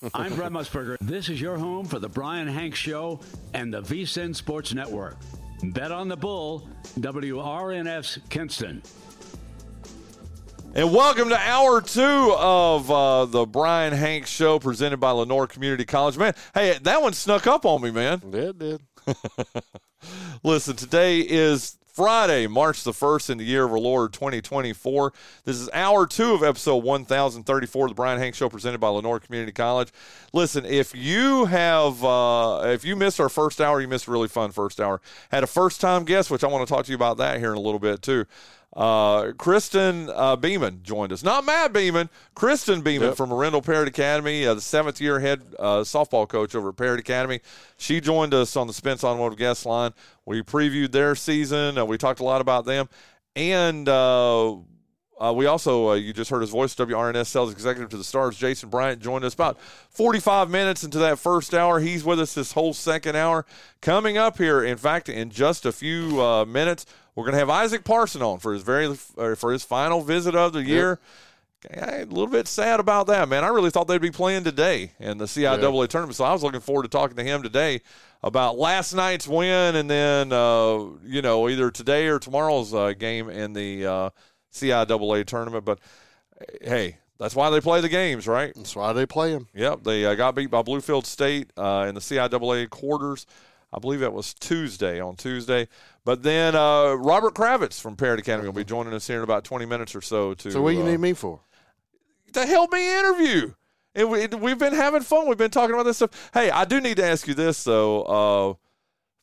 I'm Brent Musburger. This is your home for the Brian Hanks Show and the VSIN Sports Network. Bet on the Bull, WRNF's Kinston. And welcome to hour two of uh, the Brian Hanks Show presented by Lenoir Community College. Man, hey, that one snuck up on me, man. Yeah, it did. Listen, today is Friday, March the 1st in the year of our Lord 2024. This is hour two of episode 1034 of the Brian Hank Show presented by Lenoir Community College. Listen, if you have, uh, if you missed our first hour, you missed a really fun first hour. Had a first time guest, which I want to talk to you about that here in a little bit too. Uh, Kristen uh, Beeman joined us. Not Matt Beeman, Kristen Beeman Yep. from Arendell Parrott Academy, uh, the seventh year head uh, softball coach over at Parrott Academy. She joined us on the Spence Automotive Guest Line. We previewed their season. Uh, we talked a lot about them. And uh, we also, uh, you just heard his voice, WRNS sales executive to the Stars, Jason Bryant, joined us about 45 minutes into that first hour. He's with us this whole second hour. Coming up here, in fact, in just a few uh, minutes, we're going to have Isaac Parson on for his very uh, for his final visit of the year. Okay, A little bit sad about that, man. I really thought they'd be playing today in the CIAA tournament, so I was looking forward to talking to him today about last night's win, and then uh, you know either today or tomorrow's uh, game in the uh, CIAA tournament. But hey, that's why they play the games, right? That's why they play them. Yep, they uh, got beat by Bluefield State uh, in the CIAA quarters. I believe that was Tuesday on Tuesday. But then uh, Robert Kravitz from Parrott Academy will be joining us here in about 20 minutes or so. To So what do you uh, need me for? to help me interview. And we, we've been having fun. We've been talking about this stuff. Hey, I do need to ask you this though. Uh,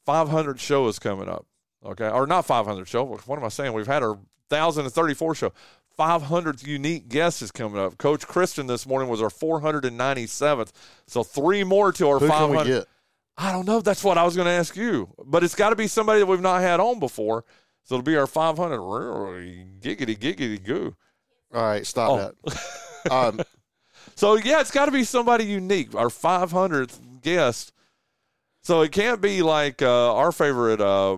500 show is coming up. Okay, or not 500 show. What am I saying? We've had our 1034 show. 500th unique guest is coming up. Coach Kristen this morning was our 497th. So three more to our Who 500. can we get? I don't know. That's what I was going to ask you. But it's got to be somebody that we've not had on before. So it'll be our 500. Giggity, giggity, goo. All right, stop Oh. that. Um, So yeah, it's got to be somebody unique. Our 500th guest. So it can't be like uh, our favorite uh,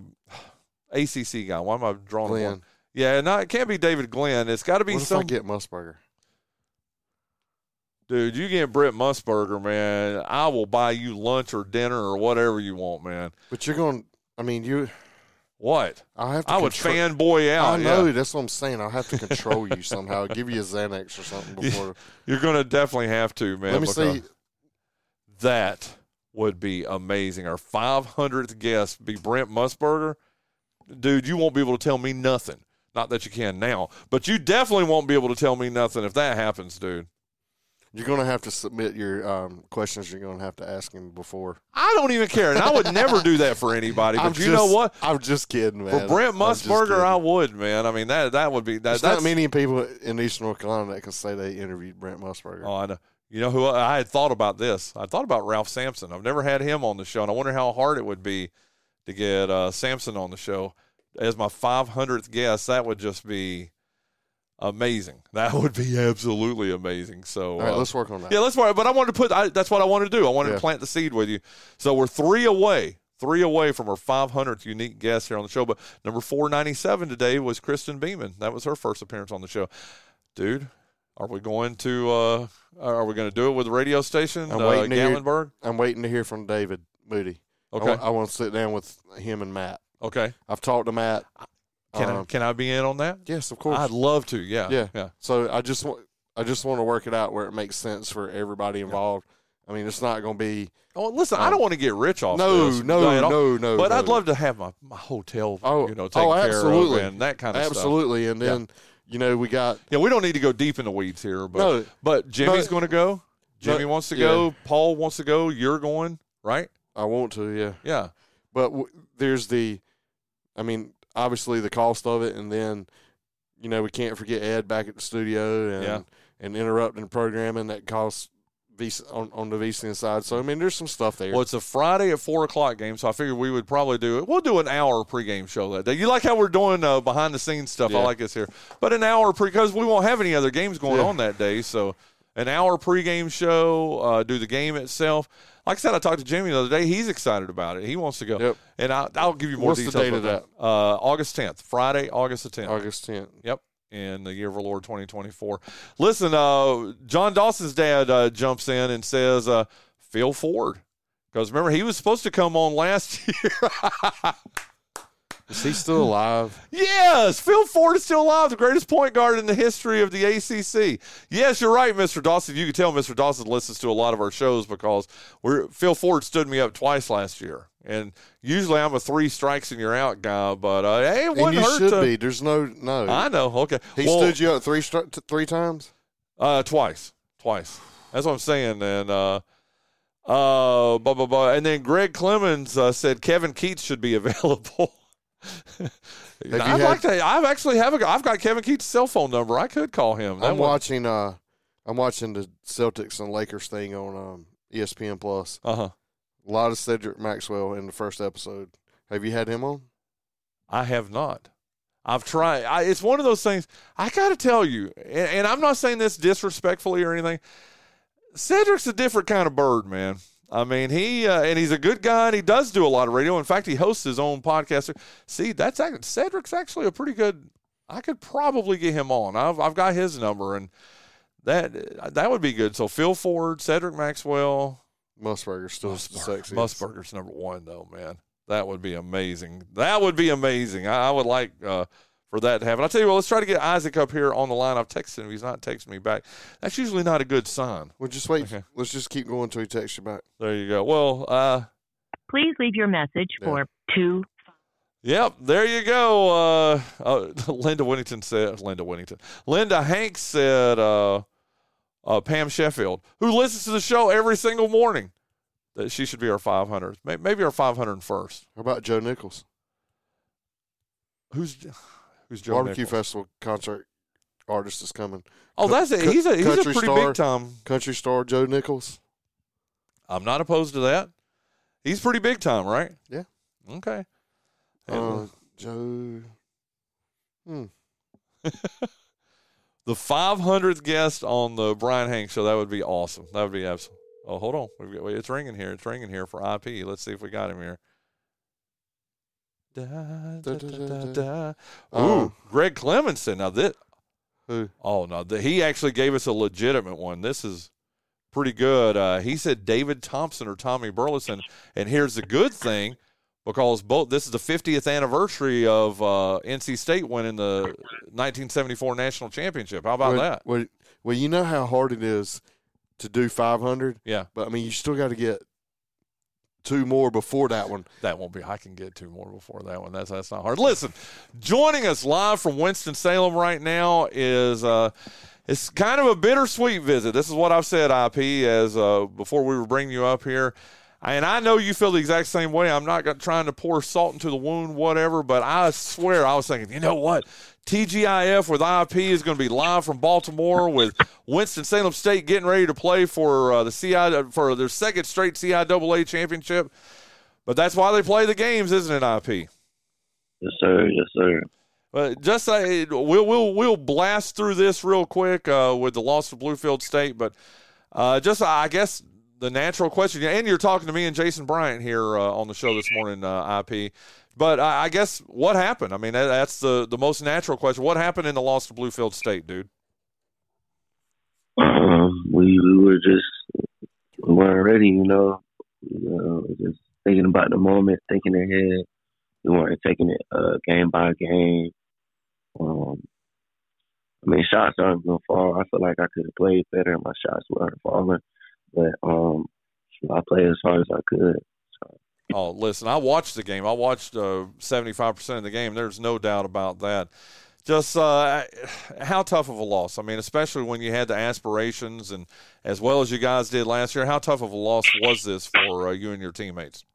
ACC guy. Why am I drawing Glenn. blank? Yeah, no, it can't be David Glenn. It's got to be what if some I get Musburger? dude. You get Brent Musburger, man. I will buy you lunch or dinner or whatever you want, man. But you're going. I mean, you. What? I have to. I would control- fanboy out. I know. yeah. That's what I'm saying. I'll have to control you somehow. Give you a Xanax or something before. You're going to definitely have to, man. Let me see. That would be amazing. Our 500th guest be Brent Musburger. Dude, you won't be able to tell me nothing. Not that you can now, but you definitely won't be able to tell me nothing if that happens, dude. You're going to have to submit your um, questions. You're going to have to ask him before. I don't even care, and I would never do that for anybody. But I'm you just, know what? I'm just kidding, man. For Brent Musburger, I would, man. I mean that that would be that, There's that's not many people in Eastern North Carolina that can say they interviewed Brent Musburger. Oh, I know. You know who I had thought about this? I thought about Ralph Sampson. I've never had him on the show, and I wonder how hard it would be to get uh, Sampson on the show as my 500th guest. That would just be amazing. That would be absolutely amazing. So, All right, uh, let's work on that. yeah, let's worry. But I wanted to put. I, that's what I wanted to do. I wanted Yeah. to plant the seed with you. So we're three away, three away from our 500th unique guest here on the show. But number 497 today was Kristen Beeman. That was her first appearance on the show. Dude, are we going to? uh Are we going to do it with the radio station? I'm uh, waiting to hear- I'm waiting to hear from David Moody. Okay. I, want to sit down with him and Matt. Okay. I've talked to Matt. Can I Um, can I be in on that? Yes, of course. I'd love to. Yeah. Yeah. Yeah. So I just want I just want to work it out where it makes sense for everybody involved. I mean, it's not going to be Oh, listen, I Um, don't want to get rich off no, this. no, no, no. But no. I'd love to have my, my hotel, Oh, you know, taken oh, care of and that kind of stuff. absolutely. And then you know we got Yeah, we don't need to go deep in the weeds here, but No. but Jimmy's going to go. Jimmy No, wants to yeah. go. Paul wants to go. You're going, right? I want to yeah, Yeah. but w- there's the, I mean, obviously the cost of it, and then you know we can't forget Ed back at the studio and Yeah. and interrupting programming that costs. VC, on, on the VSIN side, so I mean, there's some stuff there. Well, it's a Friday at four o'clock game, so I figured we would probably do it. We'll do an hour pregame show that day. You like how we're doing uh, behind the scenes stuff? I like this here, but an hour pre because we won't have any other games going Yeah. on that day, so an hour pregame show. Uh, do the game itself. Like I said, I talked to Jimmy the other day. He's excited about it. He wants to go, Yep. and I'll, I'll give you more What's the details. date about of Uh, August tenth, Friday, August the tenth. August 10th. Yep. in the year of our Lord 2024. Listen, uh, John Dawson's dad uh, jumps in and says, uh, Phil Ford. Because remember, he was supposed to come on last year. Is he still alive? yes, Phil Ford is still alive, the greatest point guard in the history of the ACC. Yes, you're right, Mr. Dawson. You can tell Mr. Dawson listens to a lot of our shows because we're Phil Ford stood me up twice last year. And usually I'm a three strikes and you're out guy, but uh, hey, it wouldn't you hurt should to, be. There's no no. I know. Okay, he Well, stood you up three stri- three times. uh, twice, twice. That's what I'm saying. And uh, uh, blah blah blah. And then Greg Clemens uh, said Kevin Keatts should be available. I'd had- like to. I've actually have a. I've got Kevin Keatts' cell phone number. I could call him. That I'm one- watching. Uh, I'm watching the Celtics and Lakers thing on um, ESPN Plus. Uh-huh. A lot of Cedric Maxwell in the first episode. Have you had him on? I have not. I've tried. I, it's one of those things. I got to tell you, and, and I'm not saying this disrespectfully or anything. Cedric's a different kind of bird, man. I mean, he uh, and he's a good guy, and he does do a lot of radio. In fact, he hosts his own podcast. See, that's Cedric's actually a pretty good. I could probably get him on. I've I've got his number, and that that would be good. So Phil Ford, Cedric Maxwell, Musburger's still Musburger. sexiest. Musburger's number one, though, man. That would be amazing. That would be amazing. I, I would like uh, for that to happen. I'll tell you what, let's try to get Isaac up here on the line. I've texted him. He's not texting me back. That's usually not a good sign. Well, just wait. Okay. Let's just keep going until he texts you back. There you go. Well, uh, Please leave your message Yeah. for two Yep, there you go. Uh, uh, Linda Winnington said, Linda Winnington. Linda Hanks said, uh, uh, Pam Sheffield, who listens to the show every single morning, that she should be our 500. Maybe our 501st. How about Joe Nichols? Who's who's Joe Barbecue? Festival concert artist is coming. Oh, that's it. He's a he's a country pretty star. big time. Country star Joe Nichols. I'm not opposed to that. He's pretty big time, right? Yeah. Okay. Uh, Joe. Hmm. the 500th guest on the Brian Hanks show. That would be awesome. That would be absolute. Oh, hold on. We've got, wait, it's ringing here. It's ringing here for IP. Let's see if we got him here. Da, da, da, da, da. Ooh, Greg Clemenson. Now this. Who? Oh no, the, he actually gave us a legitimate one. This is pretty good. Uh, he said David Thompson or Tommy Burleson, and here's the good thing, because both this is the 50th anniversary of uh, NC State winning the 1974 national championship. How about well, that? Well, well, you know how hard it is to do 500, Yeah, but I mean, you still got to get two more before that one. that won't be. I can get two more before that one. That's that's not hard. Listen, joining us live from Winston Salem right now is. Uh, it's kind of a bittersweet visit. This is what I've said, IP, as uh, before we were bringing you up here. And I know you feel the exact same way. I'm not trying to pour salt into the wound, whatever, but I swear I was thinking, you know what? TGIF with IP is going to be live from Baltimore with Winston Salem State getting ready to play for uh, the CI for their second straight CIAA championship. But that's why they play the games, isn't it, IP? Yes, sir. Yes, sir. But just say we'll we'll we'll blast through this real quick uh, with the loss to Bluefield State, but uh, just I guess the natural question, and you're talking to me and Jason Bryant here uh, on the show this morning, uh, IP. But I, I guess what happened? I mean, that, that's the the most natural question. What happened in the loss to Bluefield State, dude? Um, we we were just we weren't ready, you know. You know, just thinking about the moment, thinking ahead. We weren't taking it uh, game by game. Um, I mean, shots aren't gonna fall. I feel like I could have played better. And my shots weren't falling, but um, I played as hard as I could. Oh, listen, I watched the game. I watched seventy five percent of the game. There's no doubt about that. Just uh, how tough of a loss? I mean, especially when you had the aspirations and as well as you guys did last year. How tough of a loss was this for uh, you and your teammates?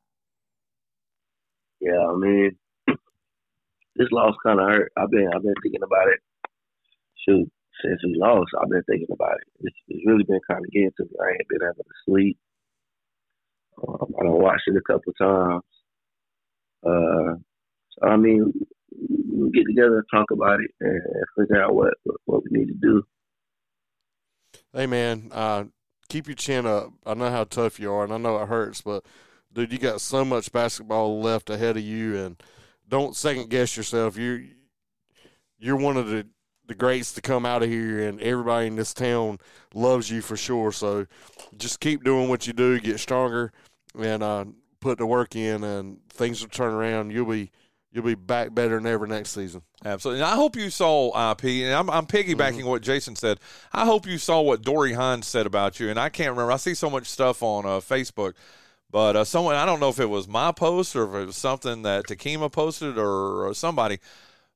Yeah, I mean, this loss kind of hurt. I've been I've been thinking about it. Shoot, since we lost, I've been thinking about it. It's, it's really been kind of getting to me. I ain't been able to sleep. Um, I don't watch it a couple times. Uh, so I mean, we get together and talk about it and, figure out what what we need to do. Hey, man, uh, keep your chin up. I know how tough you are, and I know it hurts, but dude, you got so much basketball left ahead of you, and don't second guess yourself. You you're one of the the greats to come out of here, and everybody in this town loves you for sure. So just keep doing what you do, get stronger, and uh, put the work in, and things will turn around. You'll be you'll be back better than ever next season. Absolutely. And I hope you saw IP, and I'm, I'm piggybacking Mm-hmm. what Jason said. I hope you saw what Dory Hines said about you. And I can't remember. I see so much stuff on uh, Facebook, but uh, someone, I don't know if it was my post or if it was something that Takima posted or, or somebody,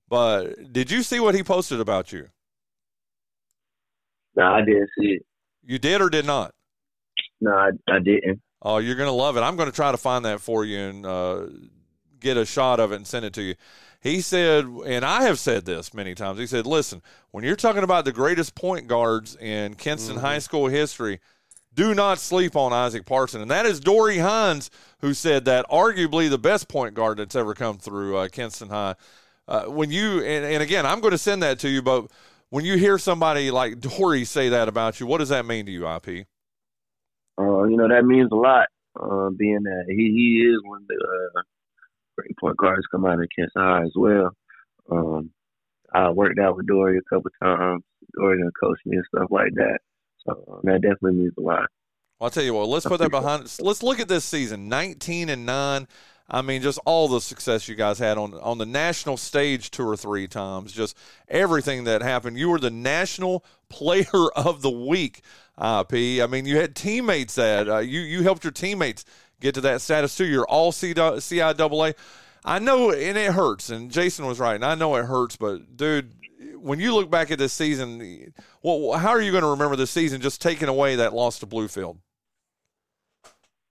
but did you see what he posted about you? No, I didn't see it. You did or did not? No, I, I didn't. Oh, you're going to love it. I'm going to try to find that for you and uh, get a shot of it and send it to you. He said, and I have said this many times. He said, "Listen, when you're talking about the greatest point guards in Kinston High School history, do not sleep on Isaac Parson." And that is Dory Hines who said that, arguably the best point guard that's ever come through uh, Kinston High. Uh, when you and, and again, I'm going to send that to you, but when you hear somebody like Dory say that about you, what does that mean to you, IP? Uh, you know that means a lot. Uh, being that he he is one of the uh, great point guards come out of Kansas High as well. Um, I worked out with Dory a couple times. Dory and coached me and stuff like that. So uh, that definitely means a lot. Well, I'll tell you what. Let's put that behind. Let's look at this season. Nineteen and nine. I mean, just all the success you guys had on on the national stage two or three times. Just everything that happened. You were the national player of the week. Uh, P. I mean, you had teammates that uh, you you helped your teammates get to that status too. You're all CIAA. I know, and it hurts. And Jason was right, and I know it hurts. But dude, when you look back at this season, well, how are you going to remember this season? Just taking away that loss to Bluefield.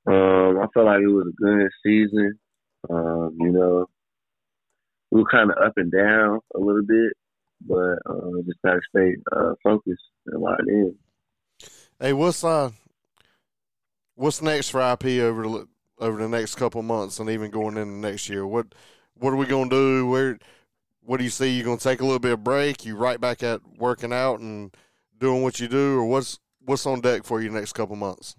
Um, I felt like it was a good season. Um, you know, we were kind of up and down a little bit, but uh, just gotta stay uh, focused and locked in. Hey, what's uh, what's next for IP over the, over the next couple months and even going into next year? What what are we gonna do? Where what do you see? You gonna take a little bit of break? You right back at working out and doing what you do, or what's what's on deck for you next couple months?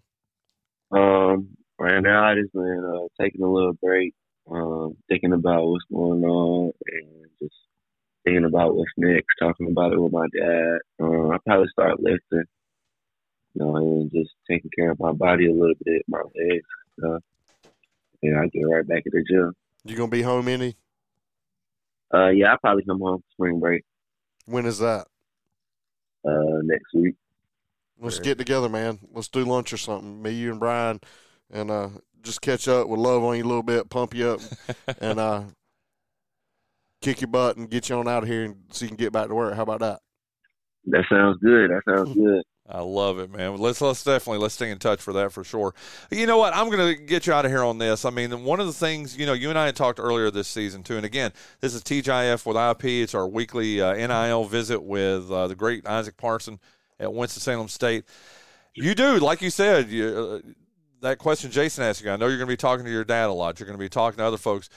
Um, right now, I just been uh, taking a little break, um, thinking about what's going on, and just thinking about what's next. Talking about it with my dad. Uh, I probably start lifting, you know, and just taking care of my body a little bit, my legs, stuff. And I get right back at the gym. You gonna be home any? Uh, yeah, I'll probably come home for spring break When is that? uh, next week. Let's get together, man. Let's do lunch or something. Me, you, and Brian, and uh, just catch up with love on you a little bit, pump you up, and uh, kick your butt and get you on out of here, and so you can get back to work. How about that? That sounds good. That sounds good. I love it, man. Let's let's definitely let's stay in touch for that for sure. You know what? I'm going to get you out of here on this. I mean, one of the things you know, you and I had talked earlier this season too. And again, this is TGIF with IP. It's our weekly uh, NIL visit with uh, the great Isaac Parson at Winston Salem State. You do, like you said, you, uh, that question Jason asked you. I know you're going to be talking to your dad a lot. You're going to be talking to other folks.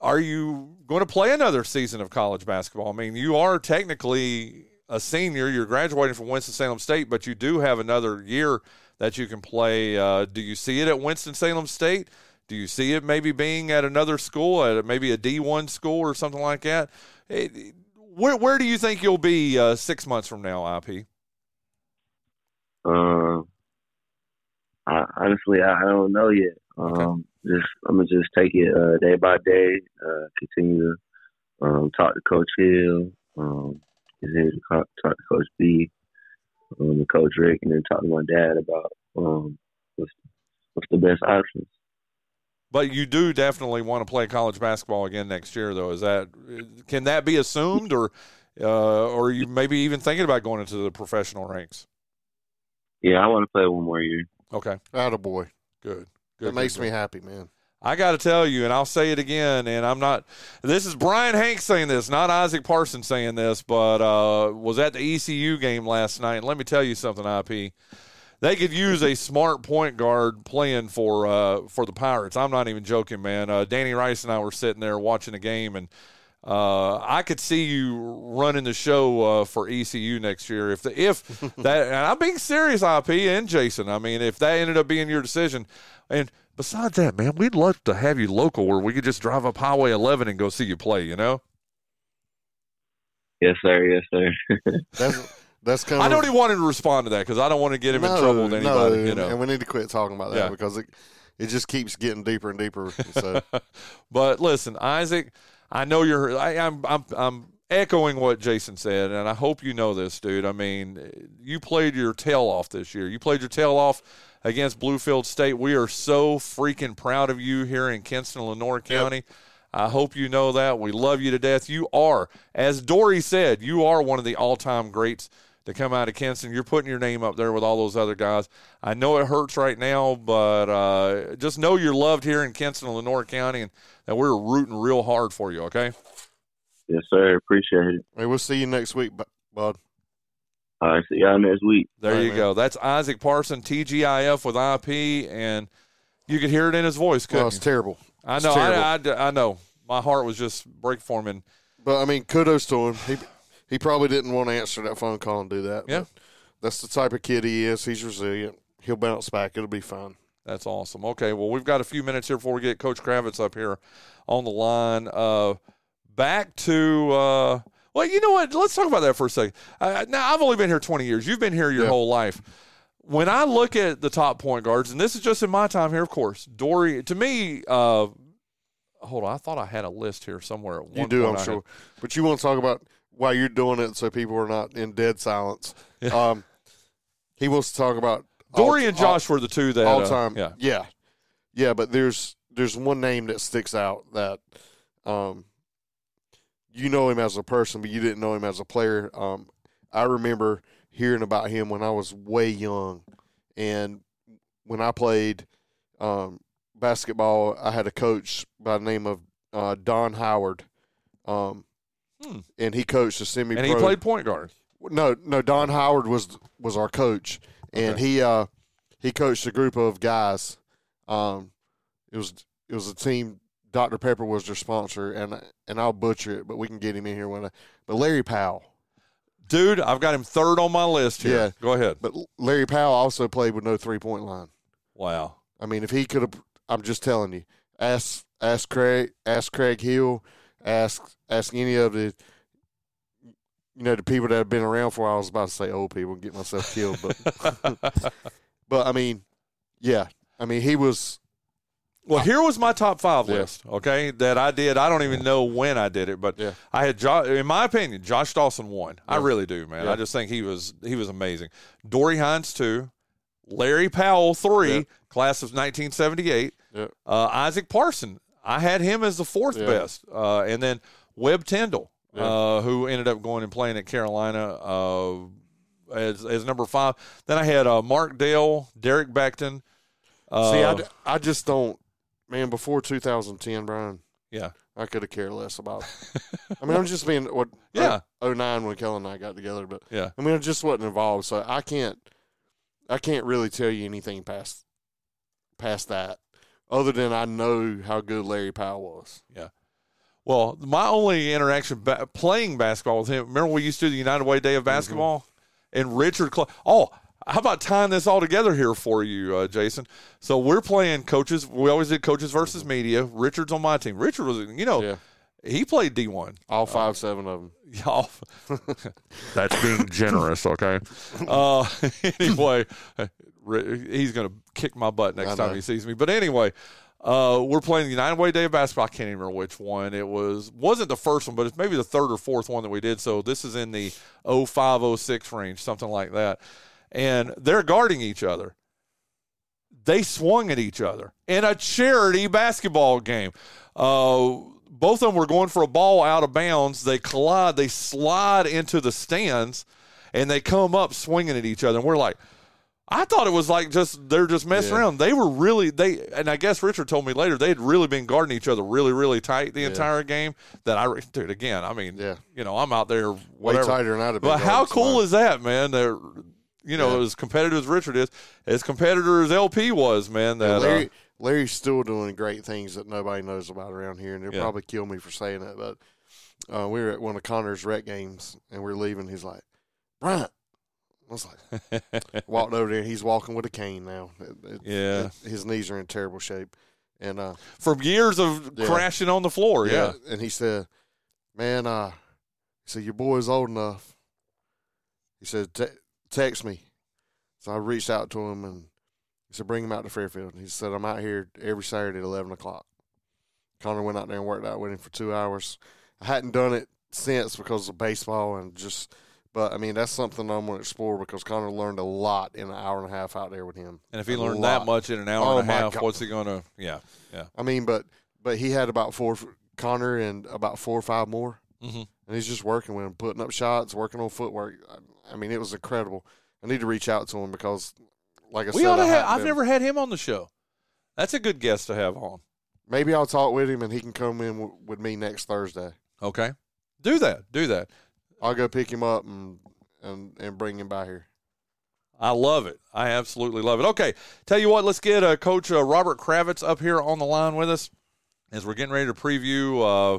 Are you going to play another season of college basketball? I mean, you are technically a senior. You're graduating from Winston-Salem State, but you do have another year that you can play. Uh, do you see it at Winston-Salem State? Do you see it maybe being at another school, at maybe a D1 school or something like that? It, where, where do you think you'll be uh, six months from now, IP? Um, I, honestly, I, I don't know yet. Um, just I'm gonna just take it uh, day by day. Uh, continue to um, talk to Coach Hill. Um, continue to talk, talk to Coach B, um, Coach Rick, and then talk to my dad about um, what's what's the best options. But you do definitely want to play college basketball again next year, though. Is that can that be assumed, or uh, or you maybe even thinking about going into the professional ranks? Yeah, I want to play one more year. Okay, Attaboy. good. Good, It makes good, me happy, man. I got to tell you, and I'll say it again, and I'm not. This is Brian Hanks saying this, not Isaac Parsons saying this, but uh, was at the ECU game last night. And let me tell you something, IP. They could use a smart point guard playing for uh, for the Pirates. I'm not even joking, man. Uh, Danny Rice and I were sitting there watching the game, and uh, I could see you running the show uh, for ECU next year if the, if that. And I'm being serious, IP and Jason. I mean, if that ended up being your decision, and besides that, man, we'd love to have you local where we could just drive up Highway 11 and go see you play. You know? Yes, sir. Yes, sir. That's that's kind I of. don't even want him to respond to that because I don't want to get him in trouble with anybody. no, you know, and we need to quit talking about that Yeah. because it it just keeps getting deeper and deeper. So But listen, Isaac, I know you're. I, I'm. I'm. I'm echoing what Jason said, and I hope you know this, dude. I mean, you played your tail off this year. You played your tail off against Bluefield State. We are so freaking proud of you here in Kinston, Lenoir County. I hope you know that. We love you to death. You are, as Dory said, you are one of the all-time greats to come out of Kinston. You're putting your name up there with all those other guys. I know it hurts right now, but uh, just know you're loved here in Kinston, Lenoir County, and that we're rooting real hard for you. Okay. yes, sir. Appreciate it. hey, we'll see you next week, bu- bud. All right. See y'all next week. There All right, you man. go. That's Isaac Parson, TGIF with IP, and you could hear it in his voice. Couldn't Well, it's you? terrible. I know. terrible. I, I, I know. My heart was just break for him. And But I mean, kudos to him. He he probably didn't want to answer that phone call and do that. Yeah. that's the type of kid he is. He's resilient. He'll bounce back. It'll be fine. That's awesome. Okay, well, we've got a few minutes here before we get Coach Kravitz up here on the line. Uh, back to, uh, well, you know what? Let's talk about that for a second. Uh, now, I've only been here 20 years. You've been here your Yeah. whole life. When I look at the top point guards, and this is just in my time here, of course, Dory, to me, uh, hold on, I thought I had a list here somewhere. At You do, I'm I had- sure. But you want to talk about why you're doing it so people are not in dead silence. Yeah. Um, he wants to talk about all- Dory and Josh were the two that. all, uh, time. yeah. yeah, yeah. But there's there's one name that sticks out that um, you know him as a person, but you didn't know him as a player. Um, I remember hearing about him when I was way young, and when I played um, basketball, I had a coach by the name of uh, Don Howard, um, Hmm. and he coached the semi. And he played point guard. No, no. Don Howard was was our coach, and Okay. he uh he coached a group of guys. Um, it was it was a team. Dr Pepper was their sponsor, and and I'll butcher it, but we can get him in here when I. But Larry Powell, Dude, I've got him third on my list here. Yeah. Go ahead. but Larry Powell also played with no three point line. Wow. I mean, if he could have, I'm just telling you. Ask ask Craig ask Craig Hill, ask ask any of the, you know, the people that have been around for. I was about to say old people and get myself killed, but but I mean, yeah, I mean he was Well, here was my top five Yeah. list. Okay, that I did. I don't even know when I did it, but Yeah. I had. Jo- in my opinion, Josh Dawson won. I really do, man. Yeah. I just think he was he was amazing. Dory Hines two, Larry Powell three, Yeah. class of 1978. Yeah. Uh, Isaac Parson, I had him as the fourth Yeah. best, uh, and then Webb Tyndall, Yeah. uh, who ended up going and playing at Carolina. Uh, as, as number five, then I had uh, Mark Dale, Derek Beckton. Uh, See, I, just don't, man. Before 2010, Brian, yeah, I could have cared less about. I mean, I'm just being what Yeah. Oh nine when Kellen and I got together, but yeah. I mean, I just wasn't involved, so I can't, I can't really tell you anything past, past that, other than I know how good Larry Powell was. Yeah. Well, my only interaction ba- playing basketball with him. Remember we used to do the United Way Day of basketball, and Richard. Cl- oh, how about tying this all together here for you, uh, Jason? So we're playing coaches. We always did coaches versus media. Richard's on my team. Richard was, you know, Yeah, he played D one. all five, seven of them. Y'all, that's being generous, okay? Uh, anyway, Ri- he's going to kick my butt next time he sees me. But anyway, uh, we're playing the United Way Day of Basketball. I can't even remember which one it was. Wasn't the first one, but it's maybe the third or fourth one that we did. So this is in the 05, 06 range, something like that. And they're guarding each other. They swung at each other in a charity basketball game. Uh, both of them were going for a ball out of bounds. They collide, they slide into the stands, and they come up swinging at each other. And we're like, I thought it was like just they're just messing Yeah. around. They were really they, and I guess Richard told me later they had really been guarding each other really really tight the Yeah. entire game. That I dude again. I mean, Yeah. you know, I'm out there Way tighter than I'd have been. But how cool is that, man? They're you know Yeah. as competitive as Richard is, as competitor as LP was, man. That uh, Larry, Larry's still doing great things that nobody knows about around here, and they'll probably kill me for saying that. But uh, we were at one of Connor's rec games, and we are leaving. He's like, Bryant. I was like, walked over there. He's walking with a cane now. It- it- Yeah. it- his knees are in terrible shape, and uh, from years of Yeah. crashing on the floor. Yeah, And he said, "Man, uh, He said, Your boy's old enough. He said, "Te- Text me. So I reached out to him and he said, Bring him out to Fairfield. And he said, I'm out here every Saturday at 11 o'clock. Connor went out there and worked out with him for two hours. I hadn't done it since because of baseball and just, but I mean, that's something I'm going to explore because Connor learned a lot in an hour and a half out there with him. And if he A learned lot. that much in an hour Oh, and a half, God. what's he going to? Yeah, yeah. I mean, but but he had about four Connor and about four or five more, Mhm. and he's just working with him, putting up shots, working on footwork. I, I mean, it was incredible. I need to reach out to him because, like I We said, ought to I have. I've been- never had him on the show. That's a good guest to have on. Maybe I'll talk with him and he can come in w- with me next Thursday. Okay, do that. Do that. I'll go pick him up and and and bring him by here. I love it. I absolutely love it. Okay, tell you what, let's get uh, Coach uh, Robert Kravitz up here on the line with us as we're getting ready to preview uh,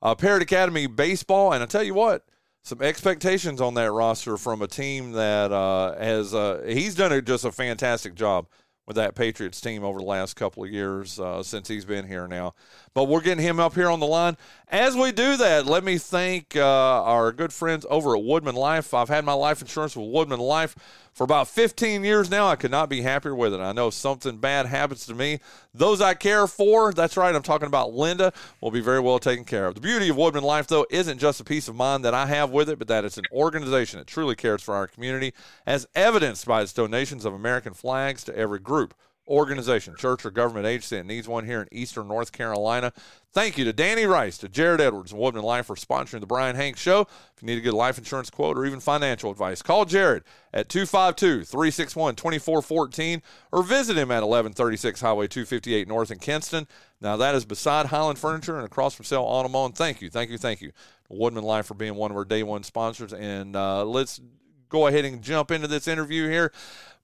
uh, Parrott Academy baseball. And I tell you what, some expectations on that roster from a team that uh, has uh, he's done a, just a fantastic job with that Patriots team over the last couple of years since he's been here now. But we're getting him up here on the line. As we do that, let me thank uh, our good friends over at WoodmenLife. I've had my life insurance with WoodmenLife for about 15 years now. I could not be happier with it. I know if something bad happens to me, those I care for, that's right, I'm talking about Linda, will be very well taken care of. The beauty of WoodmenLife, though, isn't just a peace of mind that I have with it, but that it's an organization that truly cares for our community, as evidenced by its donations of American flags to every group organization, church, or government agency that needs one here in eastern North Carolina. Thank you to Danny Rice, to Jared Edwards, and WoodmenLife for sponsoring the Brian Hanks Show. If you need a good life insurance quote or even financial advice, call Jared at 252 361 2414 or visit him at 1136 Highway 258 North in Kinston. Now, that is beside Highland Furniture and across from Sale Automall. And thank you, thank you, thank you WoodmenLife for being one of our day one sponsors. And uh, let's go ahead and jump into this interview here.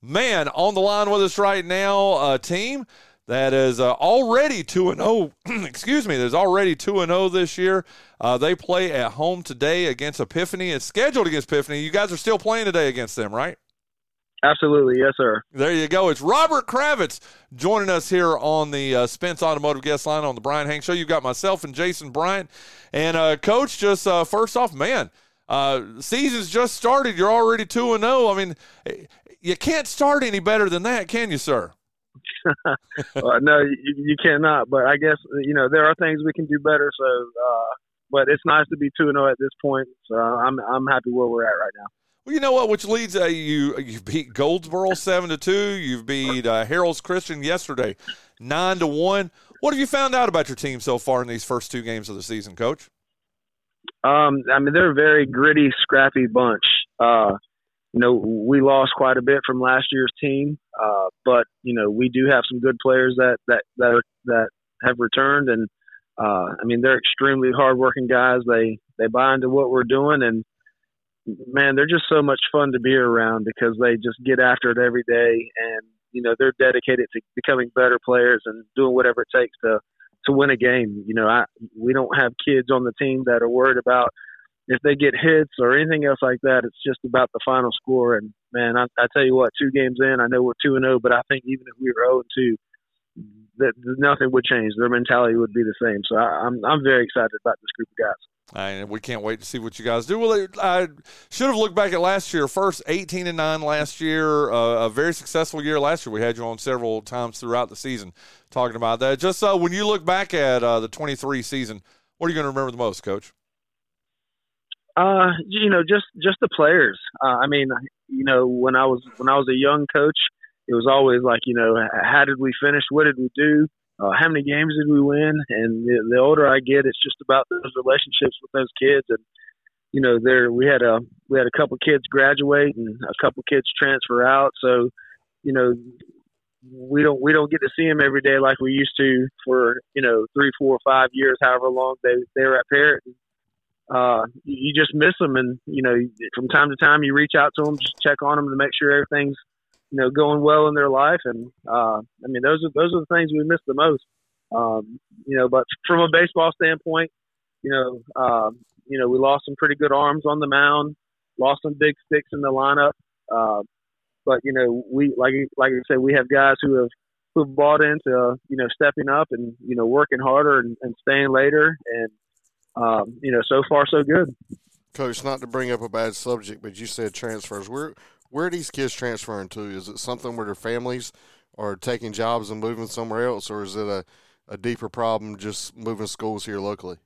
Man, on the line with us right now, a team that is uh, already 2 and 0. Excuse me, there's already 2 and 0 this year. Uh, they play at home today against Epiphany. It's scheduled against Epiphany. You guys are still playing today against them, right? Absolutely, yes, sir. There you go. It's Robert Kravitz joining us here on the uh, Spence Automotive Guest Line on the Brian Hank Show. You've got myself and Jason Bryant. And, uh, Coach, just uh, first off, man, uh, season's just started. You're already 2 and 0. I mean, you can't start any better than that, can you, sir? uh, no, you, you cannot. But I guess you know there are things we can do better. So, uh, but it's nice to be two and zero at this point. So I'm I'm happy where we're at right now. Well, you know what? Which leads uh, you you beat Goldsboro seven to two. You've beat uh, Harrells Christian yesterday nine to one. What have you found out about your team so far in these first two games of the season, Coach? Um, I mean they're a very gritty, scrappy bunch. Uh, you know, we lost quite a bit from last year's team, uh, but you know we do have some good players that that that that have returned, and uh, I mean they're extremely hardworking guys. They they buy into what we're doing, and man, they're just so much fun to be around because they just get after it every day, and you know they're dedicated to becoming better players and doing whatever it takes to to win a game. You know, I we don't have kids on the team that are worried about if they get hits or anything else like that. It's just about the final score. And man, I, I tell you what, two games in, I know we're two and zero, but I think even if we were zero and two, that nothing would change. Their mentality would be the same. So I, I'm I'm very excited about this group of guys. And we can't wait to see what you guys do. Well, I should have looked back at last year. First, eighteen and nine last year, uh, a very successful year last year. We had you on several times throughout the season talking about that. Just uh, when you look back at uh, the twenty three season, what are you going to remember the most, Coach? Uh, you know, just just the players. Uh, I mean, you know, when I was when I was a young coach, it was always like, you know, how did we finish? What did we do? Uh, how many games did we win? And the, the older I get, it's just about those relationships with those kids. And you know, there we had a we had a couple kids graduate and a couple kids transfer out. So, you know, we don't we don't get to see them every day like we used to for you know three, four, five years, however long they they were at Parrott. Uh, you just miss them, and you know, from time to time, you reach out to them, just check on them to make sure everything's you know going well in their life. And uh, I mean, those are those are the things we miss the most. Um, you know, but from a baseball standpoint, you know, uh, you know, we lost some pretty good arms on the mound, lost some big sticks in the lineup. Uh, but you know, we like like I said, we have guys who have who have bought into you know stepping up and you know working harder and, and staying later and um, you know, so far so good. Coach, not to bring up a bad subject, but you said transfers. Where where are these kids transferring to? Is it something where their families are taking jobs and moving somewhere else, or is it a, a deeper problem just moving schools here locally?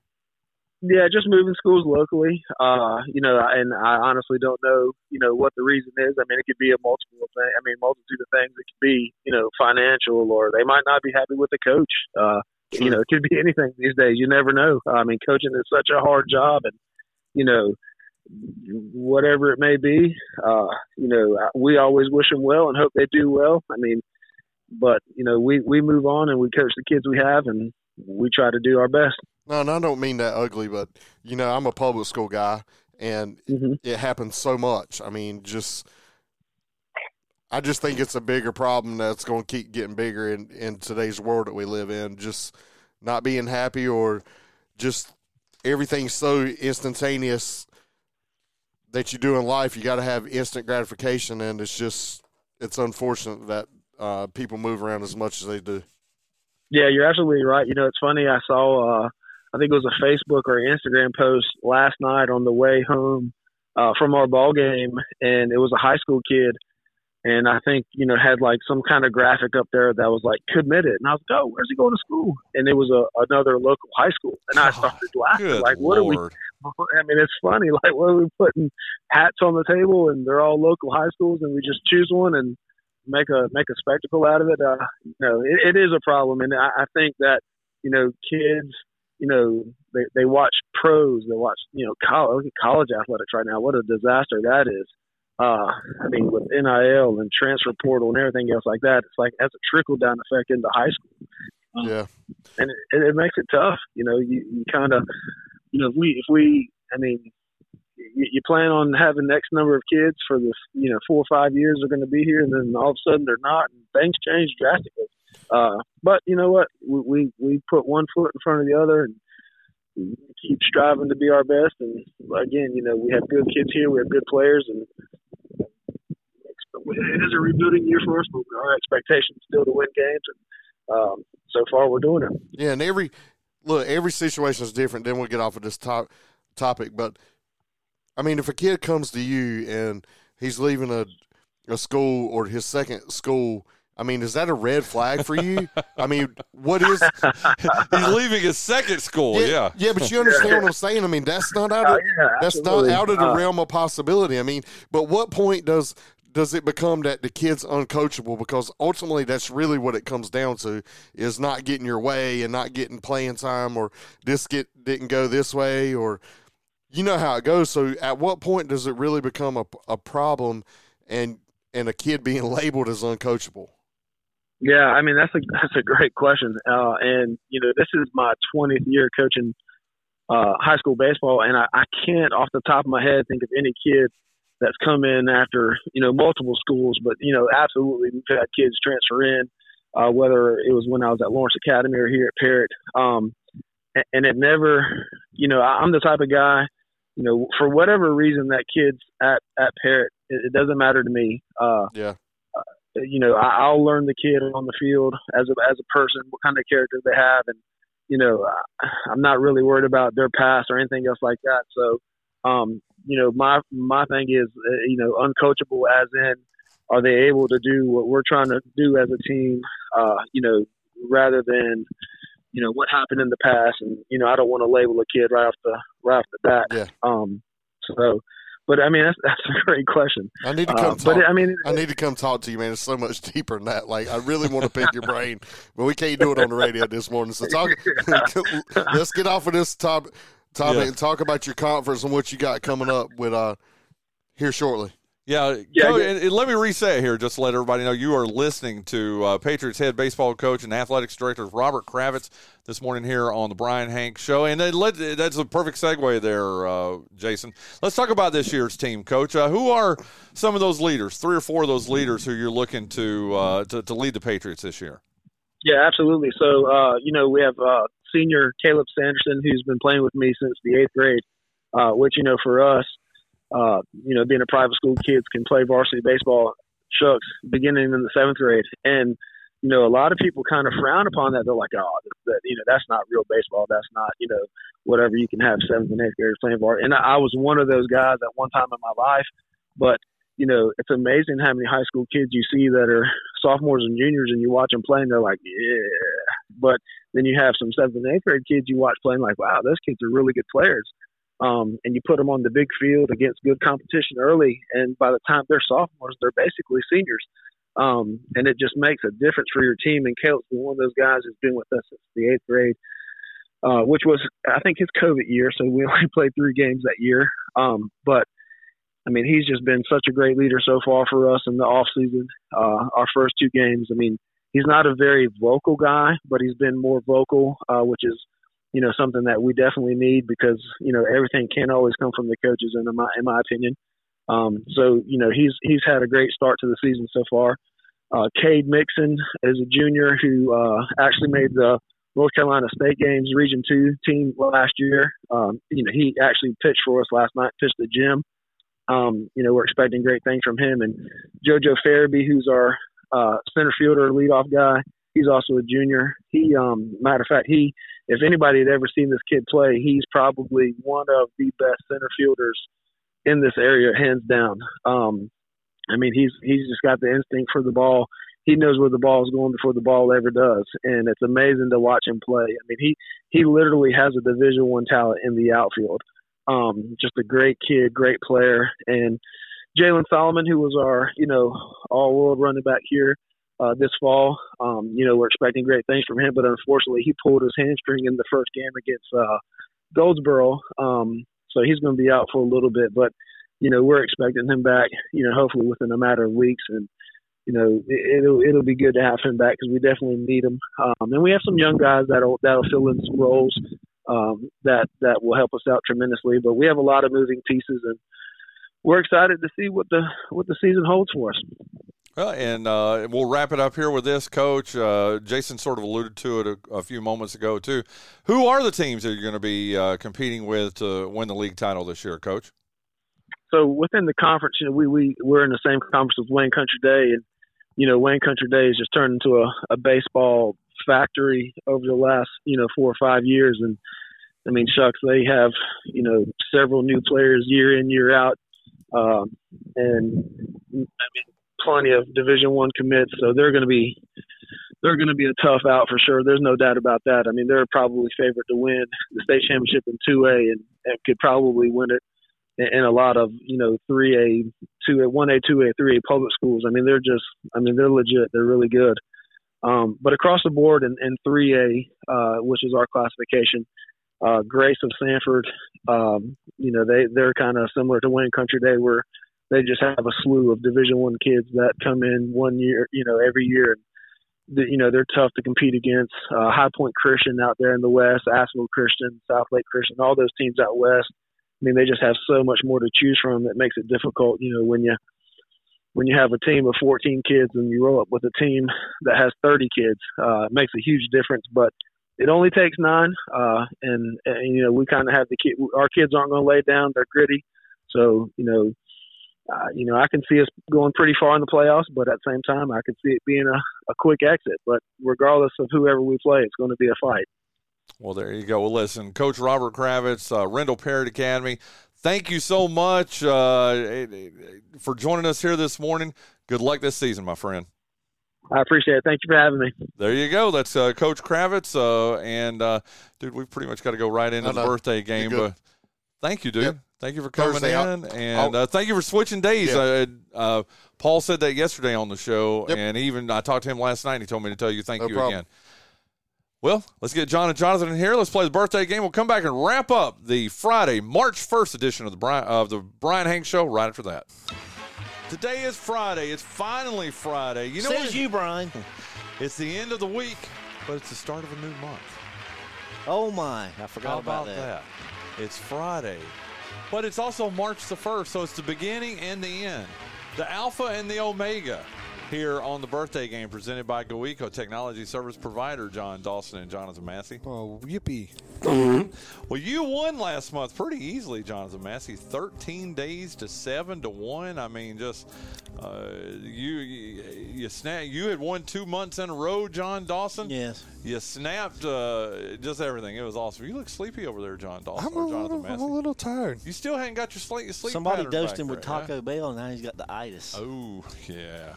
Yeah, just moving schools locally. Uh, you know, and I honestly don't know, you know, what the reason is. I mean, it could be a multiple thing. I mean, multitude of things. It could be, you know, financial, or they might not be happy with the coach. Uh, you know, it could be anything these days. You never know. I mean, coaching is such a hard job, and you know, whatever it may be, uh, you know, we always wish them well and hope they do well. I mean, but you know, we we move on and we coach the kids we have, and we try to do our best. No, and I don't mean that ugly, but you know, I'm a public school guy, and Mhm. it happens so much. I mean, just I just think it's a bigger problem that's going to keep getting bigger in in today's world that we live in. Just not being happy, or just everything's so instantaneous that you do in life. You got to have instant gratification, and it's just it's unfortunate that uh, people move around as much as they do. Yeah, you're absolutely right. You know, it's funny. I saw, uh, I think it was a Facebook or Instagram post last night on the way home uh, from our ball game, and it was a high school kid, and I think you know had like some kind of graphic up there that was like committed, and I was like, oh, where's he going to school? And it was a another local high school, and I started laughing Good like, what are we? I mean, it's funny. Like, what are we putting hats on the table, and they're all local high schools, and we just choose one and make a make a spectacle out of it. Uh, you know, it, it is a problem, and I, I think that you know, kids, you know, they they watch pros, they watch you know college college athletics right now. What a disaster that is. Uh, I mean, with NIL and transfer portal and everything else like that, it's like has a trickle down effect into high school Um, Yeah, and it, it makes it tough. You know, you, you kind of, you know, if we, if we, I mean, you, you plan on having X number of kids for the, you know, four or five years are going to be here, and then all of a sudden they're not, and things change drastically. Uh, but you know what? We, we we put one foot in front of the other and keep striving to be our best. And again, you know, we have good kids here, we have good players, and it is a rebuilding year for us. But our expectation is still to win games, and um, so far we're doing it. Yeah, and every look, every situation is different. Then we'll get off of this top, topic, but I mean, if a kid comes to you and he's leaving a a school or his second school, I mean, is that a red flag for you? I mean, what is? He's leaving his second school. Yeah. yeah, but you understand what I'm saying. I mean, that's not out of yeah, that's absolutely. not out of the Uh, realm of possibility. I mean, but what point does does it become that the kid's uncoachable? Because ultimately, that's really what it comes down to: is not getting your way and not getting playing time, or this get didn't go this way, or you know how it goes. So, at what point does it really become a, a problem, and and a kid being labeled as uncoachable? Yeah, I mean that's a that's a great question, uh, and you know this is my 20th year coaching uh, high school baseball, and I, I can't off the top of my head think of any kid that's come in after you know multiple schools, but you know absolutely we've had kids transfer in, uh, whether it was when I was at Lawrence Academy or here at Parrott, um, and, and it never, you know, I, I'm the type of guy, you know, for whatever reason that kid's at at Parrott, it, it doesn't matter to me. Uh, Yeah, you know, I, I'll learn the kid on the field as a as a person, what kind of character they have, and you know, I, I'm not really worried about their past or anything else like that. So, um, you know, my my thing is, uh, you know, uncoachable as in, are they able to do what we're trying to do as a team? Uh, you know, rather than, you know, what happened in the past, and you know, I don't want to label a kid right off the right off the bat. Yeah. Um. So, but I mean, that's that's a great question. I need to Uh, come but. I mean, I need to come talk to you, man. It's so much deeper than that. Like, I really want to pick your brain, but we can't do it on the radio this morning. So, talk. let's get off of this top topic Yeah. talk about your conference and what you got coming up with uh here shortly. Yeah, Yeah, Coach, yeah. And, and let me reset here just to let everybody know you are listening to uh, Patriots head baseball coach and athletics director Robert Kravitz this morning here on the Brian Hank Show. And then let, that's a perfect segue there, uh, Jason. Let's talk about this year's team, Coach. Uh, who are some of those leaders, three or four of those leaders who you're looking to, uh, to, to lead the Patriots this year? Yeah, absolutely. So, uh, you know, we have uh, senior Caleb Sanderson, who's been playing with me since the eighth grade, uh, which, you know, for us, uh, you know, being a private school, kids can play varsity baseball, shucks, beginning in the seventh grade. And, you know, a lot of people kind of frown upon that. They're like, oh, that, you know, that's not real baseball. That's not, you know, whatever you can have seventh and eighth graders playing for. And I, I was one of those guys at one time in my life. But, you know, it's amazing how many high school kids you see that are sophomores and juniors and you watch them play and they're like, yeah. But then you have some seventh and eighth grade kids you watch playing like, wow, those kids are really good players. Um, and you put them on the big field against good competition early, and by the time they're sophomores, they're basically seniors. Um, and it just makes a difference for your team. And Caleb's been one of those guys who's been with us since the eighth grade, uh, which was, I think, his COVID year. So we only played three games that year. Um, but I mean, he's just been such a great leader so far for us in the off season. Uh, our first two games, I mean, he's not a very vocal guy, but he's been more vocal, uh, which is, you know, something that we definitely need because you know everything can't always come from the coaches, in my in my opinion. Um, so you know he's he's had a great start to the season so far. Uh, Cade Mixon is a junior who uh, actually made the North Carolina State Games Region Two team last year. Um, you know he actually pitched for us last night, pitched the gym. Um, you know we're expecting great things from him and JoJo Farabee, who's our uh, center fielder, leadoff guy. He's also a junior. He, um, matter of fact, he, if anybody had ever seen this kid play, he's probably one of the best center fielders in this area, hands down. Um, I mean, he's he's just got the instinct for the ball. He knows where the ball is going before the ball ever does, and it's amazing to watch him play. I mean, he he literally has a Division One talent in the outfield. Um, just a great kid, great player, and Jalen Solomon, who was our you know all world running back here uh, this fall. Um, you know, we're expecting great things from him, but unfortunately, he pulled his hamstring in the first game against uh, Goldsboro. Um, so he's going to be out for a little bit. But you know, we're expecting him back. You know, hopefully within a matter of weeks, and you know, it, will it'll be good to have him back because we definitely need him. Um, and we have some young guys that'll that'll fill in some roles um, that that will help us out tremendously. But we have a lot of moving pieces, and we're excited to see what the what the season holds for us. Well, and uh, we'll wrap it up here with this, Coach. Uh, Jason sort of alluded to it a, a, few moments ago too. Who are the teams that you're going to be uh, competing with to win the league title this year, Coach? So within the conference, you know, we we we're in the same conference as Wayne Country Day, and you know, Wayne Country Day has just turned into a, a baseball factory over the last you know four or five years, and I mean, shucks, they have you know several new players year in year out, um, and I mean plenty of Division One commits, so they're going to be they're going to be a tough out for sure. There's no doubt about that. I mean, they're probably favored to win the state championship in 2A and, and could probably win it in, in a lot of you know 3A, 2A, 1A, 2A, 3A public schools. I mean, they're just I mean they're legit. They're really good. Um, but across the board in, in 3A, uh, which is our classification, uh, Grace of Sanford, um, you know, they they're kind of similar to Wayne Country Day, where they just have a slew of Division One kids that come in one year, you know, every year. And the, you know they're tough to compete against. Uh, High Point Christian out there in the west, Asheville Christian, South Lake Christian, all those teams out west. I mean, they just have so much more to choose from that makes it difficult. You know, when you when you have a team of 14 kids and you roll up with a team that has 30 kids, uh, it makes a huge difference. But it only takes nine, uh, and, and you know we kind of have the kid. Our kids aren't going to lay down; they're gritty. So you know uh, you know, I can see us going pretty far in the playoffs, but at the same time, I can see it being a, a quick exit. But regardless of whoever we play, it's going to be a fight. Well, there you go. Well, listen, Coach Robert Kravitz, uh, Rendell Parrott Academy, thank you so much uh, for joining us here this morning. Good luck this season, my friend. I appreciate it. Thank you for having me. There you go. That's uh, Coach Kravitz. Uh, and, uh, dude, we've pretty much got to go right into the birthday game. But thank you, dude. Yep. Thank you for coming Thursday, in, and uh, thank you for switching days. Yeah. Uh, uh, Paul said that yesterday on the show, yep. and even I talked to him last night. and He told me to tell you thank no you problem. again. Well, let's get Jon and Jonathan in here. Let's play the birthday game. We'll come back and wrap up the Friday, March first edition of the Bryan of the Bryan Hanks Show right after that. Today is Friday. It's finally Friday. You know Says what? you, Bryan. It's the end of the week, but it's the start of a new month. Oh my! I forgot about, about that. that. It's Friday. But it's also March the 1st, so it's the beginning and the end. The Alpha and the Omega. Here on the birthday game presented by GoEco Technology Service Provider Jon Dawson and Jonathan Massey. Oh, yippee! Well, you won last month pretty easily, Jonathan Massey. Thirteen days to seven to one. I mean, just uh, you you, you snap. You had won two months in a row, Jon Dawson. Yes. You snapped uh, just everything. It was awesome. You look sleepy over there, Jon Dawson. I'm a or Jonathan little, I'm Massey. a little tired. You still haven't got your sleep. Your sleep Somebody pattern dosed him with there, Taco Bell, and now he's got the itis. Oh yeah,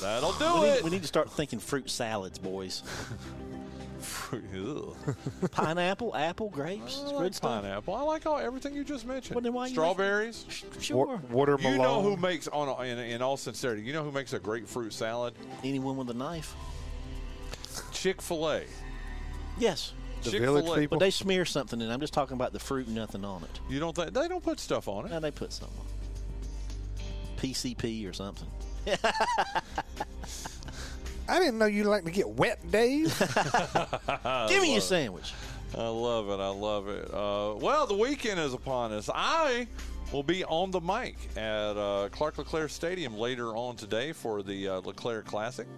that'll we, do need, we need to start thinking fruit salads, boys. Ugh. Pineapple, apple, grapes, I like good stuff. pineapple. I like all everything you just mentioned. Well, then why Strawberries. Sure. Wa- watermelon. You know who makes on in, in all sincerity? You know who makes a great fruit salad? Anyone with a knife? Chick Fil A. Yes. The Chick village Fil A. people? But they smear something in. I'm just talking about the fruit and nothing on it. You don't think they don't put stuff on it? Now they put something on it. PCP or something. I didn't know you like to get wet, Dave. Give me a sandwich. I love it. I love it. Uh, well, the weekend is upon us. I will be on the mic at uh, Clark LeClair Stadium later on today for the uh, LeClair Classic,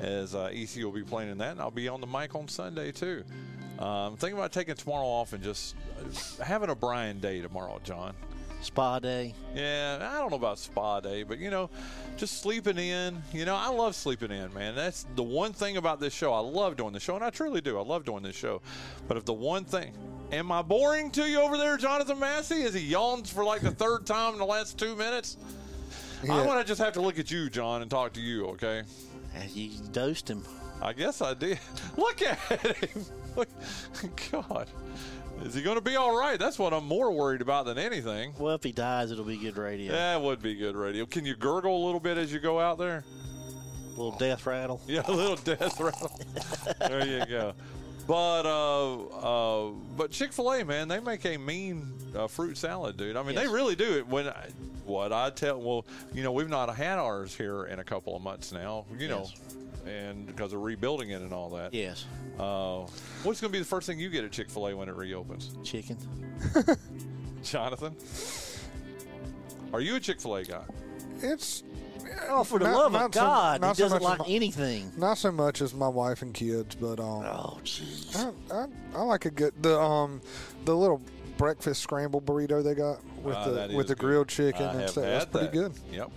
as uh, EC will be playing in that, and I'll be on the mic on Sunday too. Um, thinking about taking tomorrow off and just uh, having a Bryan day tomorrow, Jon. Spa day. Yeah, I don't know about spa day, but you know, just sleeping in. You know, I love sleeping in, man. That's the one thing about this show. I love doing the show, and I truly do. I love doing this show. But if the one thing, am I boring to you over there, Jonathan Massey? As he yawns for like the third time in the last two minutes? I'm gonna just have to look at you, Jon, and talk to you. Okay? You dosed him. I guess I did. Look at him. Look, God. Is he going to be all right? That's what I'm more worried about than anything. Well, if he dies, it'll be good radio. That would be good radio. Can you gurgle a little bit as you go out there? little death rattle. Yeah, a little death rattle. there you go. But uh, uh, but Chick Fil A, man, they make a mean uh, fruit salad, dude. I mean, Yes. they really do it. When I, what I tell, well, you know, we've not had ours here in a couple of months now, you know, Yes. And because they're rebuilding it and all that. Yes. Uh, what's going to be the first thing you get at Chick Fil A when it reopens, Chicken. Jonathan? Are you a Chick Fil A guy? it's Oh, for the Not- love not of so- God, not he so doesn't much like my- anything. not so much as my wife and kids, but um, Oh, jeez. I, I, I like a good the um the little breakfast scramble burrito they got with that the with the good. grilled chicken I and stuff. That's pretty that. good. Yep.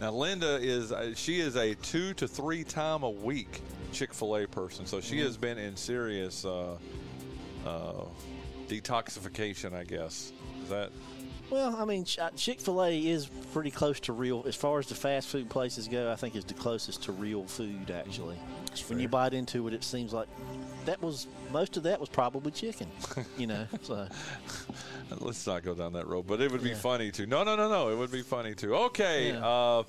Now Linda is she is a two to three time a week Chick Fil A person, so she has been in serious uh, uh, detoxification. I guess is that Well, I mean, Chick Fil A is pretty close to real. As far as the fast food places go, I think is the closest to real food. Actually, when you bite into it, it seems like that was most of that was probably chicken. You know, so Let's not go down that road, but it would be Yeah. funny to. No, no, no, no. It would be funny to. Okay. Yeah. Uh,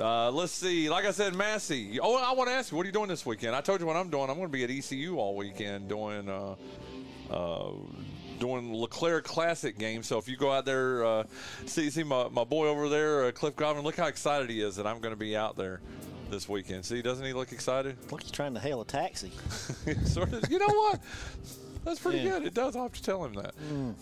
uh, let's see. Like I said, Massey. Oh, I want to ask you, what are you doing this weekend? I told you what I'm doing. I'm going to be at ECU all weekend doing. Uh, uh, doing LeClair Classic game. So if you go out there, uh, see see my, my boy over there, uh, Cliff Godwin, look how excited he is that I'm going to be out there this weekend. See, doesn't he look excited? look, he's trying to hail a taxi. sort of. You know what? That's pretty Yeah. good. It does. I'll have to tell him that.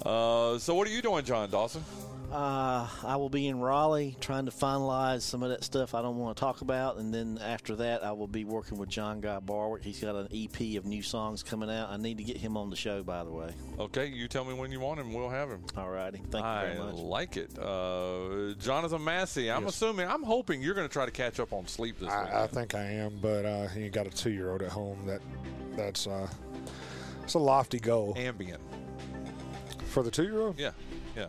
Uh, so what are you doing, Jon Dawson? Uh, I will be in Raleigh trying to finalize some of that stuff I don't want to talk about, and then after that, I will be working with John Guy Barwick. He's got an EP of new songs coming out. I need to get him on the show, by the way. Okay, you tell me when you want him. We'll have him. All righty, thank you I very much. I like it. Uh, Jonathan Massey, I'm assuming, I'm hoping you're going to try to catch up on sleep this I, I think I am, but uh, you got a two year old at home. That that's uh, it's a lofty goal Ambient. for the two year old. Yeah, yeah.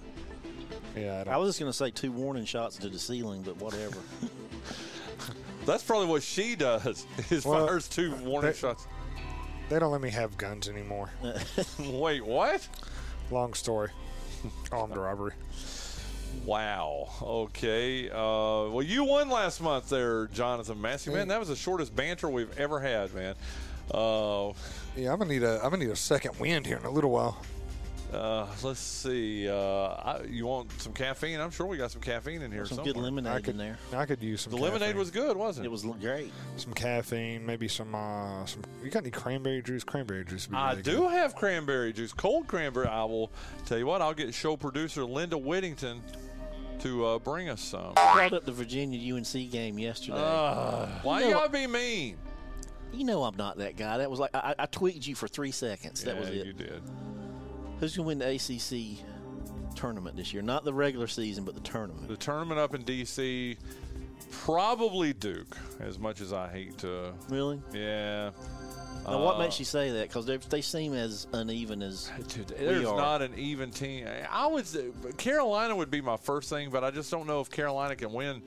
Yeah, I don't, I was just going to say two warning shots to the ceiling, but whatever. That's probably what she does. Is Well, fires two warning they- shots. they don't let me have guns anymore. Wait, what? Long story. Armed robbery. Wow. Okay. Uh, well, you won last month there, Jonathan Massey. Man, that was the shortest banter we've ever had, man. Uh, Yeah, I'm gonna need a I'm gonna need a second wind here in a little while. Uh, let's see. Uh, I, you want some caffeine? I'm sure we got some caffeine in here Some somewhere. good lemonade I could in there. I could use some. the lemonade was good, wasn't it? It was great. some caffeine, maybe some uh some. You got any cranberry juice? Cranberry juice. Would be I really do good. have cranberry juice, cold cranberry. I will tell you what. I'll get show producer Linda Whittington to uh, bring us some. I Brought up the Virginia UNC game yesterday. Uh, why You you know- gotta be mean? you know I'm not that guy. That was like I, I tweaked you for three seconds. That yeah, was it. you did. Who's gonna win the ACC tournament this year? Not the regular season, but the tournament. The tournament up in D.C. Probably Duke. As much as I hate to, Really? yeah. Now, what Uh, makes you say that? Because they, seem as uneven as Dude, there's not an even team. I would say Carolina would be my first thing, but I just don't know if Carolina can win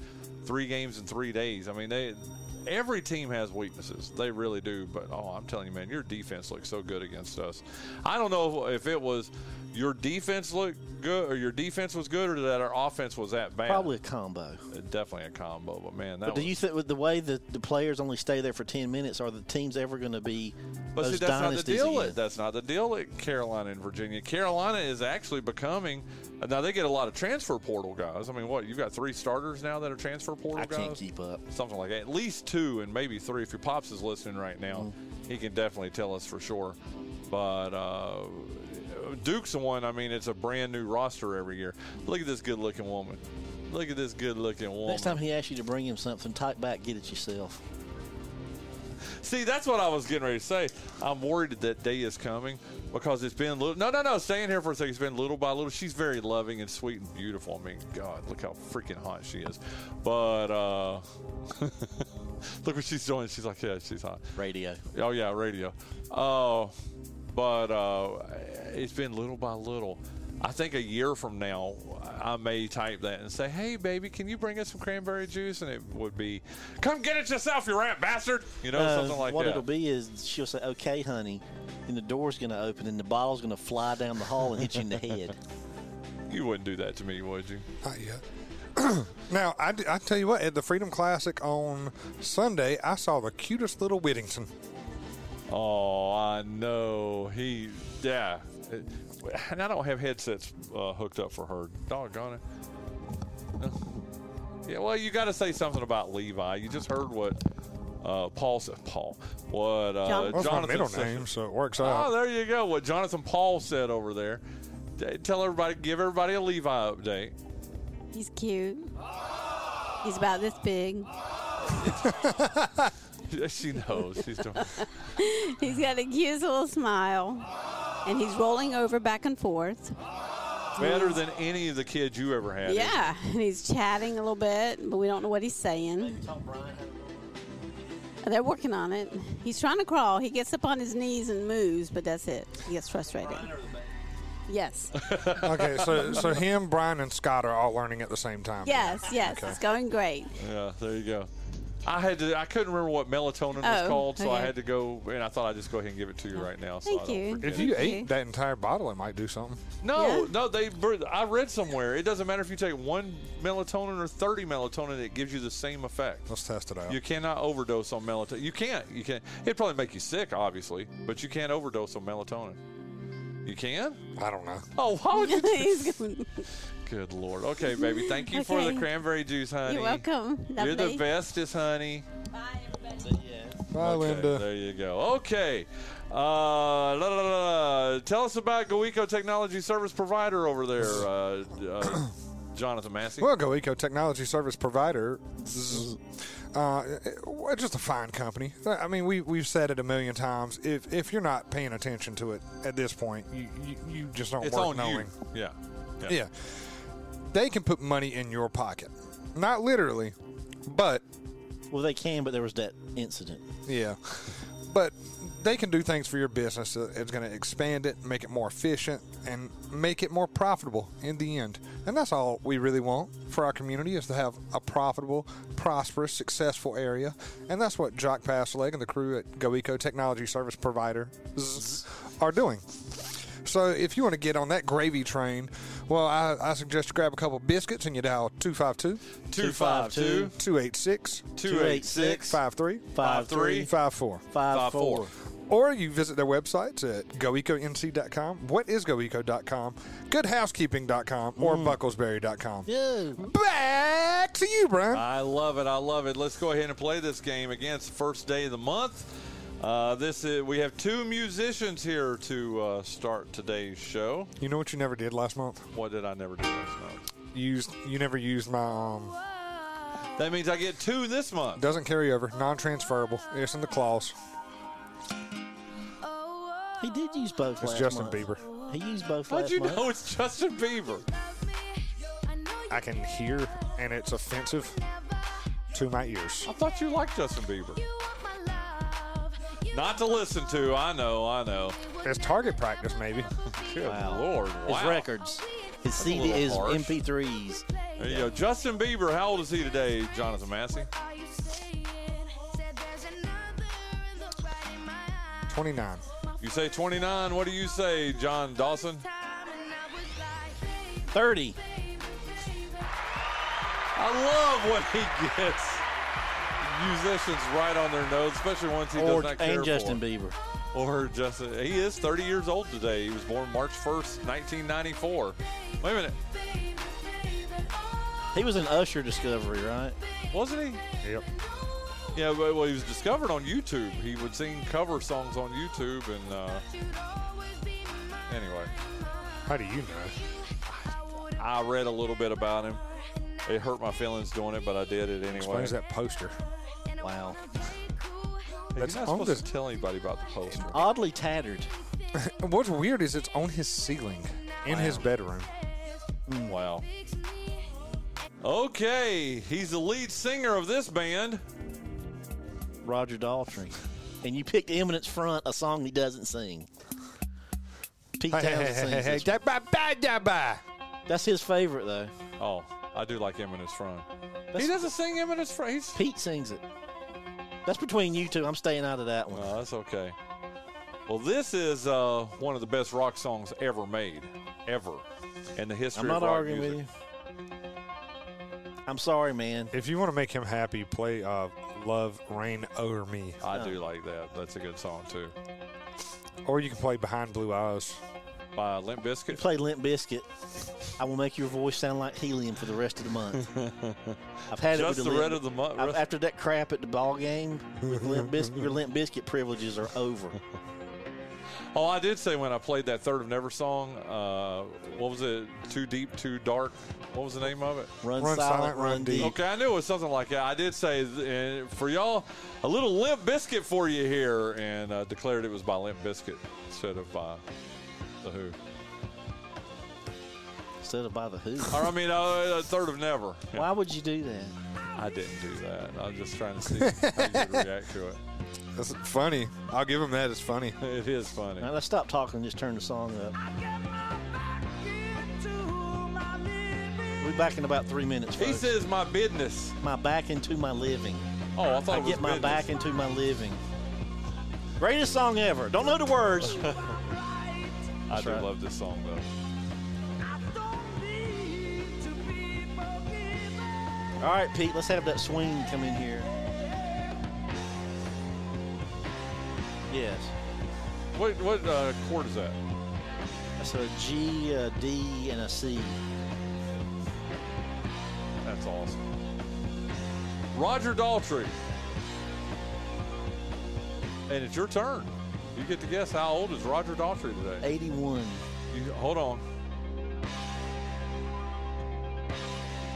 three games in three days. I mean, they every team has weaknesses. They really do. But oh, I'm telling you, man, your defense looks so good against us. I don't know if it was your defense looked good or your defense was good or that our offense was that bad. probably a combo. definitely a combo. But man, that But do was, you think with the way that the players only stay there for ten minutes, are the teams ever going to be But those see, that's not the deal. At, that's not the deal at Carolina and Virginia. Carolina is actually becoming. Now they get a lot of transfer portal guys. I mean, what you've got three starters now that are transfer portal I guys. can't keep up. Something like that. At least two and maybe three. If your pops is listening right now, Mm. he can definitely tell us for sure. But uh, Duke's the one. I mean, it's a brand new roster every year. Look at this good-looking woman. Look at this good-looking woman. Next time he asks you to bring him something, type back, get it yourself. See, that's what I was getting ready to say. I'm worried that that day is coming because it's been little. No, no, no. Stay in here for a second. It's been little by little. She's very loving and sweet and beautiful. I mean, God, look how freaking hot she is. But uh, look what she's doing. She's like, yeah, she's hot. Radio. Oh yeah, radio. Oh, but uh, it's been little by little. I think a year from now, I may type that and say, "Hey, baby, can you bring us some cranberry juice?" And it would be, "Come get it yourself, you rat bastard!" You know, Uh, something like what that. What it'll be is she'll say, "Okay, honey," and the door's going to open and the bottle's going to fly down the hall and hit you in the head. You wouldn't do that to me, would you? Not yet. now, I, I tell you what, at the Freedom Classic on Sunday, I saw the cutest little Whittington. Oh, I know. He, yeah. And I don't have headsets uh, hooked up for her. Doggone it. Yeah, well, you got to say something about Levi. You just heard what uh, Paul said. Paul. What uh, John- Well, it's my Jonathan middle said. name, so it works out. Oh, there you go. What Jonathan Paul said over there. D- Tell everybody, give everybody a Levi update. He's cute. He's about this big. she knows. She's doing. He's got a cute little smile. And he's rolling over back and forth. Better than any of the kids you ever had. Yeah. And he's chatting a little bit, but we don't know what he's saying. They're working on it. He's trying to crawl. He gets up on his knees and moves, but that's it. He gets frustrated. Yes. okay, so so him, Brian, and Scott are all learning at the same time. Yes, yes. Okay. It's going great. Yeah, there you go. I had to. I couldn't remember what melatonin was Oh, called, so I okay. had to go. And I thought I'd just go ahead and give it to you oh, right now. So Thank I don't you. forget If it. you Thank ate you. that entire bottle, it might do something. No, Yeah. no, they. I read somewhere it doesn't matter if you take one melatonin or thirty melatonin; it gives you the same effect. Let's test it out. You cannot overdose on melatonin. You can't. You can't. It'd probably make you sick, obviously, but you can't overdose on melatonin. You can? I don't know. Oh, how would you? He's going- Good lord. Okay, baby. Thank you for the cranberry juice, honey. You're welcome. You're the Lovely. bestest, honey. Bye, everybody. yeah. Bye, Okay, Linda. There you go. Okay. Uh, la, la, la, la, la. Tell us about GoEco Technology Service Provider over there, uh, uh, Jonathan Massey. Well, Go Eco Technology Service Provider, uh, just a fine company. I mean, we we've said it a million times. If if you're not paying attention to it at this point, you you, you just don't it's worth knowing. you. Yeah. Yeah, they can put money in your pocket, not literally, but Well, they can, but there was that incident. Yeah. But they can do things for your business. It's going to expand it, make it more efficient, and make it more profitable in the end. And that's all we really want for our community is to have a profitable, prosperous, successful area. And that's what Jock Passleg and the crew at GoEco Technology Service Provider mm-hmm. are doing. So if you want to get on that gravy train, well, I, I suggest you grab a couple biscuits and you dial 252 252 286 286 53 Five-three. 54. Five, four. Or you visit their websites at goeconc.com. What is goeco.com? Goodhousekeeping.com or mm. bucklesberry.com. Yeah. Back to you, Bryan. I love it. I love it. Let's go ahead and play this game again. It's the first day of the month. Uh, this is, we have two musicians here to uh, start today's show. You know what you never did last month? What did I never do last month? used. You never used my. Um, That means I get two this month. doesn't carry over. Non-transferable. It's in the clause. He did use both It's last Justin month. Bieber. He used both How'd last you month. know it's Justin Bieber? I can hear, and it's offensive to my ears. I thought you liked Justin Bieber. Not to listen to. I know. I know. It's target practice, maybe. Good Wow. lord! His records, his a CD, little his harsh. MP3s. There you go. Justin Bieber. How old is he today, Jonathan Massey? Twenty-nine. You say 29. What do you say, Jon Dawson? 30. I love when he gets musicians right on their nose, especially ones he Or, does not care and Justin for. Bieber. Or Justin. He is 30 years old today. He was born March 1st, 1994. Wait a minute. He was an Usher discovery, right? Wasn't he? Yep. Yeah, but well, he was discovered on YouTube. He would sing cover songs on YouTube, and uh, anyway, How do you know? I read a little bit about him. It hurt my feelings doing it, but I did it anyway. Explains that poster. Wow. Hey, That's You're not supposed the- to tell anybody about the poster. Oddly tattered. What's weird is it's on his ceiling in his bedroom. Mm, wow. Okay, he's the lead singer of this band. Roger Daltrey. And you picked Eminence Front, a song he doesn't sing. Pete Hey, hey, Townshend hey, sings hey, hey, this. da, ba, ba, da, ba. That's his favorite, though. Oh, I do like Eminence Front. That's- He doesn't sing Eminence Front. He's Pete sings it. That's between you two. I'm staying out of that one. No, that's okay. Well, this is uh, one of the best rock songs ever made, ever, in the history of the side. I'm not of rock arguing music. with you. I'm sorry, man. If you want to make him happy, play uh, "Love Reign Over Me," I do like that. That's a good song too. or you can play "Behind Blue Eyes." By Limp You Bizkit. play Limp Bizkit. I will make your voice sound like helium for the rest of the month. I've had Just it with the Limp- red of the month. I've- After that crap at the ball game, with Limp Bizkit, your Limp Bizkit privileges are over. Oh, I did say when I played that Third of Never song, uh, what was it? Too deep, too dark. What was the name of it? Run, Run silent, silent, run, run deep. deep. Okay, I knew it was something like that. I did say uh, for y'all a little Limp Bizkit for you here, and uh, declared it was by Limp Bizkit instead of by the Who. Instead of by the Who. Or I mean, uh, Third of Never. Yeah. Why would you do that? I didn't do that. I was just trying to see how you would react to it. That's funny. I'll give him that. It's funny. It is funny. Now let's stop talking and just turn the song up. We'll be back in about three minutes. He folks. says my business. my back into my living. Oh, I thought I it was get my business. back into my living. Greatest song ever. Don't know the words. I do love this song though. All right, Pete, let's have that swing come in here. Yes. What what uh, chord is that? That's a G, a D, and a C. That's awesome. Roger Daltrey. And it's your turn. You get to guess how old is Roger Daltrey today. 81. You, hold on.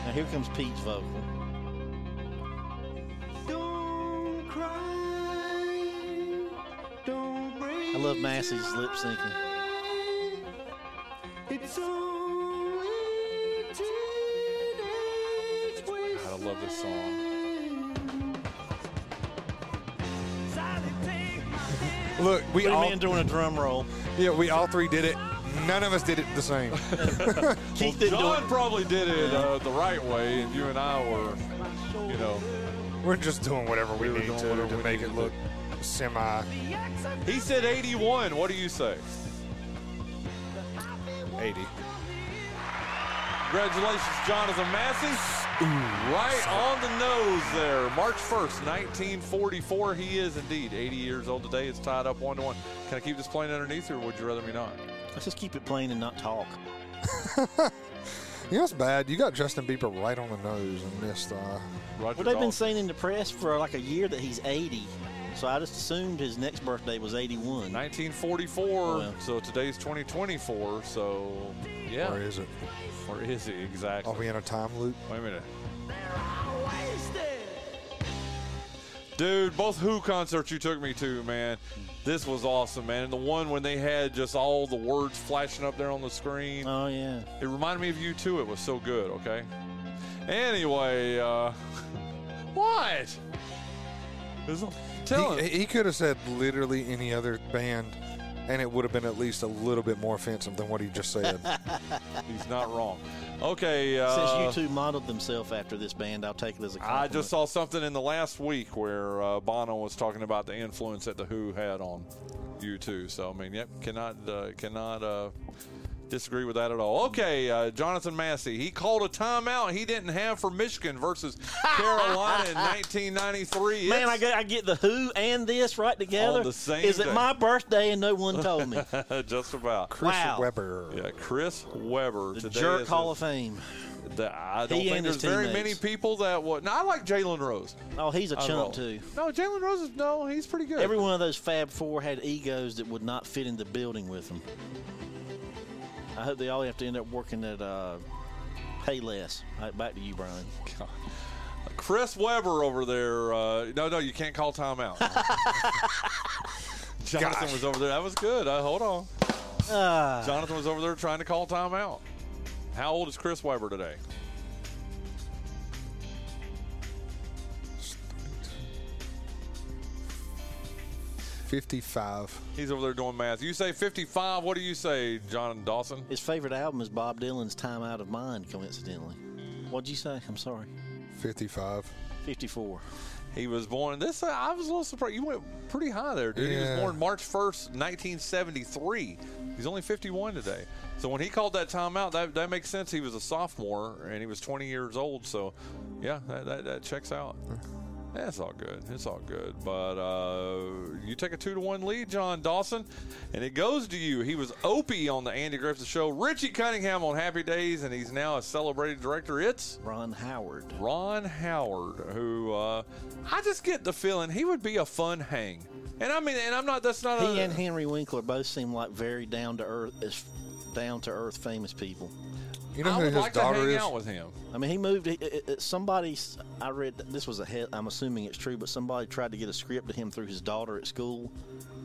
Now here comes Pete's vocal. I love Massey's lip syncing. God, I love this song. Look, we Put him all in doing a drum roll. yeah, we all three did it. None of us did it the same. Keith didn't John it. probably did it uh, the right way, and you and I were, you know. We're just doing whatever we, We need to to make needed it to. look semi He said 81. What do you say? 80. Congratulations, Jonathan Massey. Right on the nose there. March 1st, 1944. He is indeed 80 years old today. It's tied up one to one. Can I keep this playing underneath, or would you rather me not? Let's just keep it plain and not talk. You know what's bad? You got Justin Bieber right on the nose and missed. Uh, Roger Well, they've been saying in the press for like a year that he's 80. So I just assumed his next birthday was 81. 1944. Well. So today's 2024. So, yeah. Where is it? Or is he exactly? Are we in a time loop? Wait a minute. Dude, both Who concerts you took me to, man, this was awesome, man. And the one when they had just all the words flashing up there on the screen. Oh yeah. It reminded me of you too. It was so good. Okay. Anyway, uh, what? Is- Tell He, him. he could have said literally any other band, and it would have been at least a little bit more offensive than what he just said. He's not wrong. Okay. Uh, Since you two modeled themselves after this band, I'll take it as a compliment. I just saw something in the last week where uh, Bono was talking about the influence that the Who had on you two. So I mean, yep, cannot uh, cannot uh, disagree with that at all. Okay, uh, Jonathan Massey, he called a timeout he didn't have for Michigan versus Carolina in 1993. Man, I get, I get the who and this right together. On the same Is it day. my birthday and no one told me? just about. Chris Wow. Webber. Yeah, Chris Webber. The today Jerk Hall his- of Fame. the- I don't He think there's very many people that would. No, I like Jalen Rose. Oh, he's a chump too. No, Jalen Rose is no, he's pretty good. Every one of those Fab Four had egos that would not fit in the building with them. I hope they all have to end up working at uh, Payless. All right, back to you, Bryan. Chris Webber over there. Uh, no, no, you can't call timeout. Jonathan was over there. That was good. Uh, hold on. Ah, Jonathan was over there trying to call timeout. How old is Chris Webber today? Fifty-five. He's over there doing math. You say 55. What do you say, Jon Dawson? his favorite album is Bob Dylan's "Time Out of Mind." Coincidentally, what'd you say? I'm sorry. Fifty-five. 54. He was born. This uh, I was a little surprised. You went pretty high there, dude. He was born March 1st, 1973. He's only 51 today. So when he called that timeout, that, that makes sense. He was a sophomore and he was 20 years old. So yeah, that, that, that checks out. It's all good. It's all good. But uh, you take a two to one lead, Jon Dawson, and it goes to you. He was Opie on the Andy Griffith Show. Richie Cunningham on Happy Days, and he's now a celebrated director. It's Ron Howard. Ron Howard, who uh, I just get the feeling he would be a fun hang. And I mean, and I'm not. That's not. He a, and Henry Winkler both seem like very down to earth, down to earth famous people. You know I who would his like to daughter hang is? out with him. I mean, he moved. It, it, it- somebody, I read this was a. Head, I'm assuming it's true, but somebody tried to get a script to him through his daughter at school,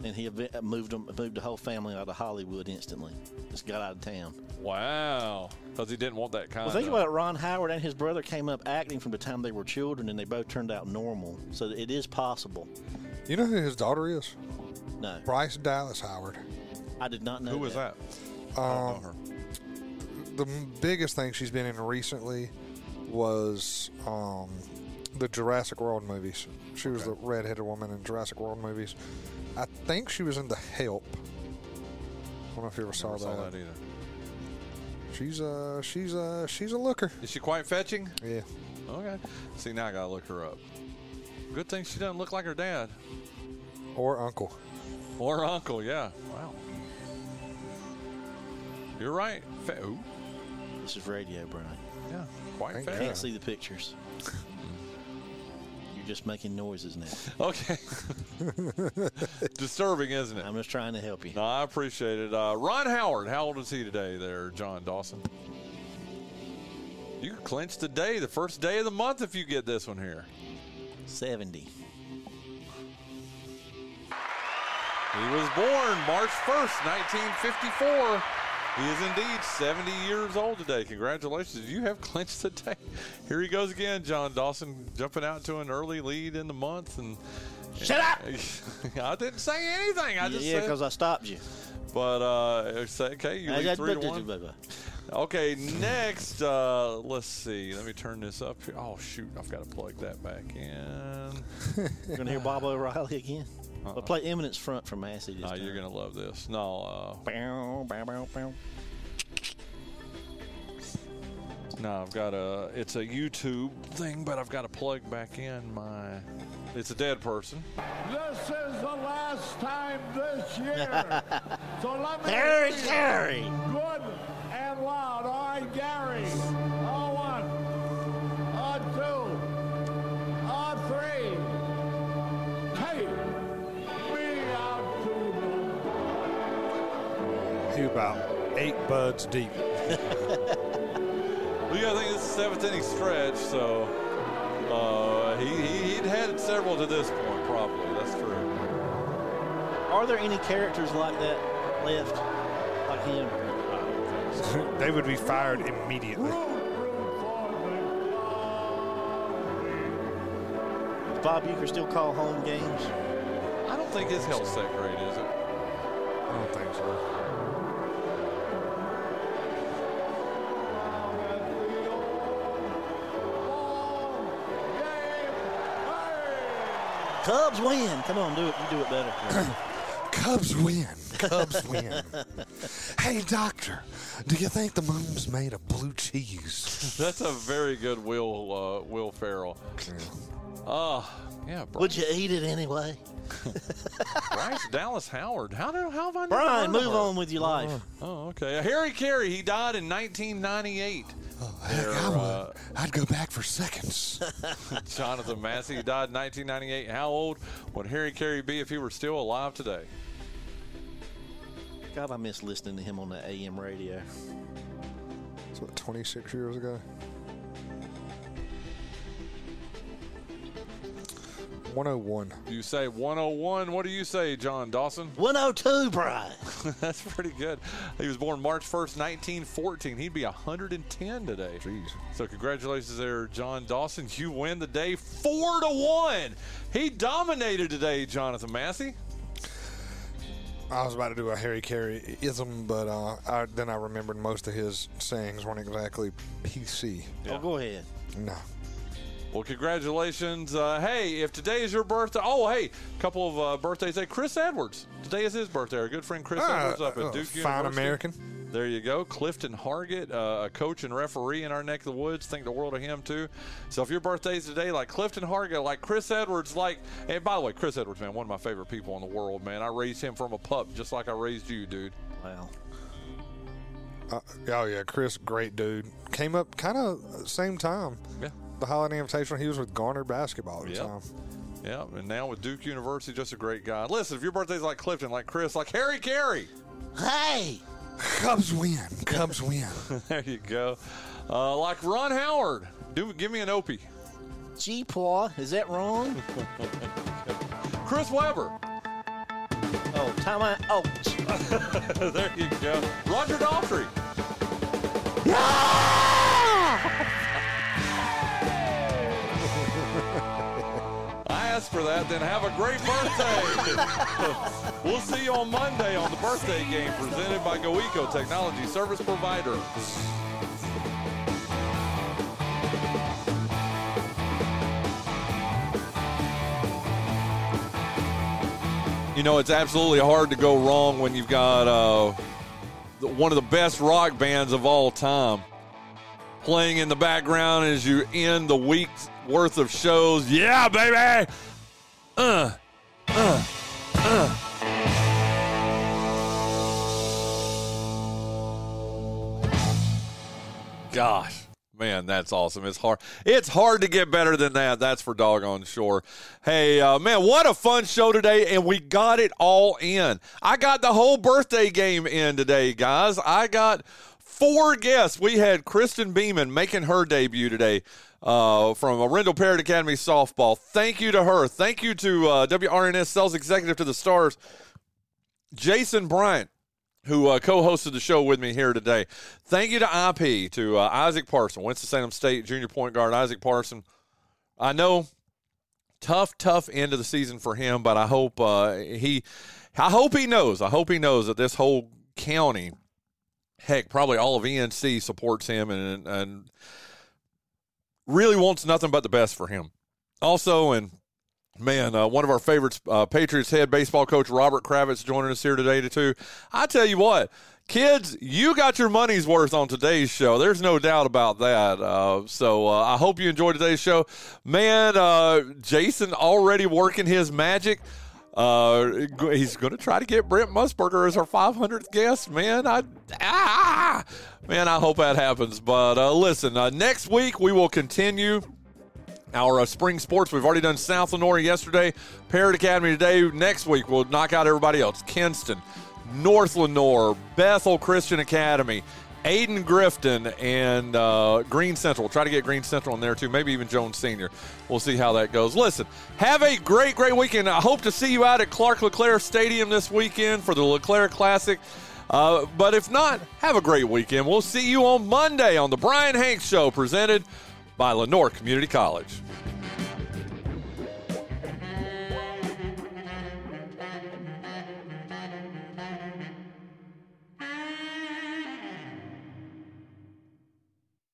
and he ev- moved him, moved the whole family out of Hollywood instantly. Just got out of town. Wow, because he didn't want that kind. Well, think of, about it. Ron Howard and his brother came up acting from the time they were children, and they both turned out normal. So it is possible. You know who his daughter is? No, Bryce Dallas Howard. I did not know. Who was that? I Um, don't know her. The biggest thing she's been in recently was um, the Jurassic World movies. She was the redheaded woman in Jurassic World movies. I think she was in The Help. I don't know if you ever saw Never that. saw that either. She's a she's a she's a looker. Is she quite fetching? Yeah. Okay. See, now I gotta look her up. Good thing she doesn't look like her dad Or uncle. or uncle. Yeah. Wow. You're right. Fe- ooh, This is radio, Bryan. yeah. Quite Thank fat. Can't see the pictures. You're just making noises now. Okay. Disturbing, isn't it? I'm just trying to help you. No, I appreciate it. Uh, Ron Howard, how old is he today, there, Jon Dawson? You clinch the day, the first day of the month, if you get this one here. 70. He was born March 1st, 1954. He is indeed 70 years old today. Congratulations. You have clinched the day. Here he goes again, Jon Dawson, jumping out to an early lead in the month. and Shut up! I didn't say anything. I just yeah, said. because I stopped you. But uh, okay, you lead three to one. You're Okay, next, uh, let's see. Let me turn this up here. Oh shoot, I've got to plug that back in. going to hear Baba O'Riley again? We'll play Eminence Front from Massey this Uh, time. you're gonna love this. No, uh, Bow, bow, bow, bow. no, I've got a. It's a YouTube thing, but I've got to plug back in my. It's a dead person. This is the last time this year. so let me Harry hear you Caray. Good and loud. All right, Gary. A one. A two. A three. To He about eight buds deep. Well, yeah, I think it's the seventh inning stretch, so uh, he, he he'd had several to this point, probably. That's true. Are there any characters like that left, like him? they would be fired immediately. Does Bob Uecker still call home games? I don't think his health's that great, is it? I don't think so. Cubs win. Come on, do it. You do it better. Cubs win. Cubs win. hey, doctor, do you think the moon's made of blue cheese? That's a very good Will uh, Will Ferrell. Uh, yeah. Bri- Would you eat it anyway? Bryce Dallas Howard. How do how have I Bryan, move on with your life. Oh, okay. Harry Caray. He died in 1998. Heck, I would. uh, I'd go back for seconds. Jonathan Massey died in 1998. How old would Harry Caray be if he were still alive today? God, I miss listening to him on the AM radio. It's what, 26 years ago? 101. You say 101. What do you say, Jon Dawson? 102, Bryan. That's pretty good. He was born March 1st, 1914. He'd be 110 today. Jeez. So congratulations there, Jon Dawson. You win the day four to one. He dominated today, Jonathan Massey. I was about to do a Harry Caray ism, but uh, I, then I remembered most of his sayings weren't exactly PC. Yeah. Oh, go ahead. No. Well, congratulations. Uh, hey, if today is your birthday, oh, hey, a couple of uh, birthdays. Hey, Chris Edwards. Today is his birthday. Our good friend Chris Ah, Edwards up at uh, Duke fine University. American. There you go. Clifton Hargett, uh, a coach and referee in our neck of the woods. Think the world of him, too. So if your birthday's today, like Clifton Hargett, like Chris Edwards, like, and by the way, Chris Edwards, man, one of my favorite people in the world, man. I raised him from a pup just like I raised you, dude. Wow. Uh, oh, yeah. Chris, great dude. Came up kind of same time. Yeah. The Holiday Invitational, he was with Garner basketball at the Yep. time. Yeah, and now with Duke University, just a great guy. Listen, if your birthday's like Clifton, like Chris, like Harry Caray, Hey! Cubs win. Cubs win. there you go. Uh, like Ron Howard, do give me an Opie. G Paw, is that wrong? Chris Webber, Oh, time out. Oh, there you go. Roger Daltrey. I for that, then have a great birthday. we'll see you on Monday on the birthday game presented by GoEco Technology Service Provider. You know, it's absolutely hard to go wrong when you've got uh, one of the best rock bands of all time playing in the background as you end the week's worth of shows. Yeah, baby! Uh, uh, uh. Gosh, man, that's awesome. It's hard. It's hard to get better than that. That's for doggone sure. Hey, uh, man, what a fun show today, and we got it all in. I got the whole birthday game in today, guys. I got four guests. We had Kristen Beeman making her debut today uh, from Arendell Parrott Academy softball. Thank you to her. Thank you to uh, WRNS sales executive to the stars, Jason Bryant who uh, co-hosted the show with me here today. Thank you to IP, to uh, Isaac Parson, Winston-Salem State junior point guard Isaac Parson. I know tough, tough end of the season for him, but I hope uh, he, I hope he knows. I hope he knows that this whole county, heck, probably all of ENC supports him and and really wants nothing but the best for him. Also, and Man, uh, one of our favorites, uh, Patriots head baseball coach Robert Kravitz, joining us here today too. I tell you what, kids, you got your money's worth on today's show. There's no doubt about that. Uh, so uh, I hope you enjoyed today's show. Man, uh, Jason already working his magic. Uh, he's going to try to get Brent Musburger as our 500th guest. Man, I ah, man, I hope that happens. But uh, listen, uh, next week we will continue our uh, spring sports. We've already done South Lenoir yesterday, Parrott Academy today. Next week, we'll knock out everybody else Kinston, North Lenoir, Bethel Christian Academy, Ayden Grifton and uh, Greene Central. We'll try to get Greene Central in there too, maybe even Jones Senior. We'll see how that goes. Listen, have a great, great weekend. I hope to see you out at Clark LeClair Stadium this weekend for the LeClair Classic. Uh, but if not, have a great weekend. We'll see you on Monday on the Bryan Hanks Show, presented by Lenoir Community College.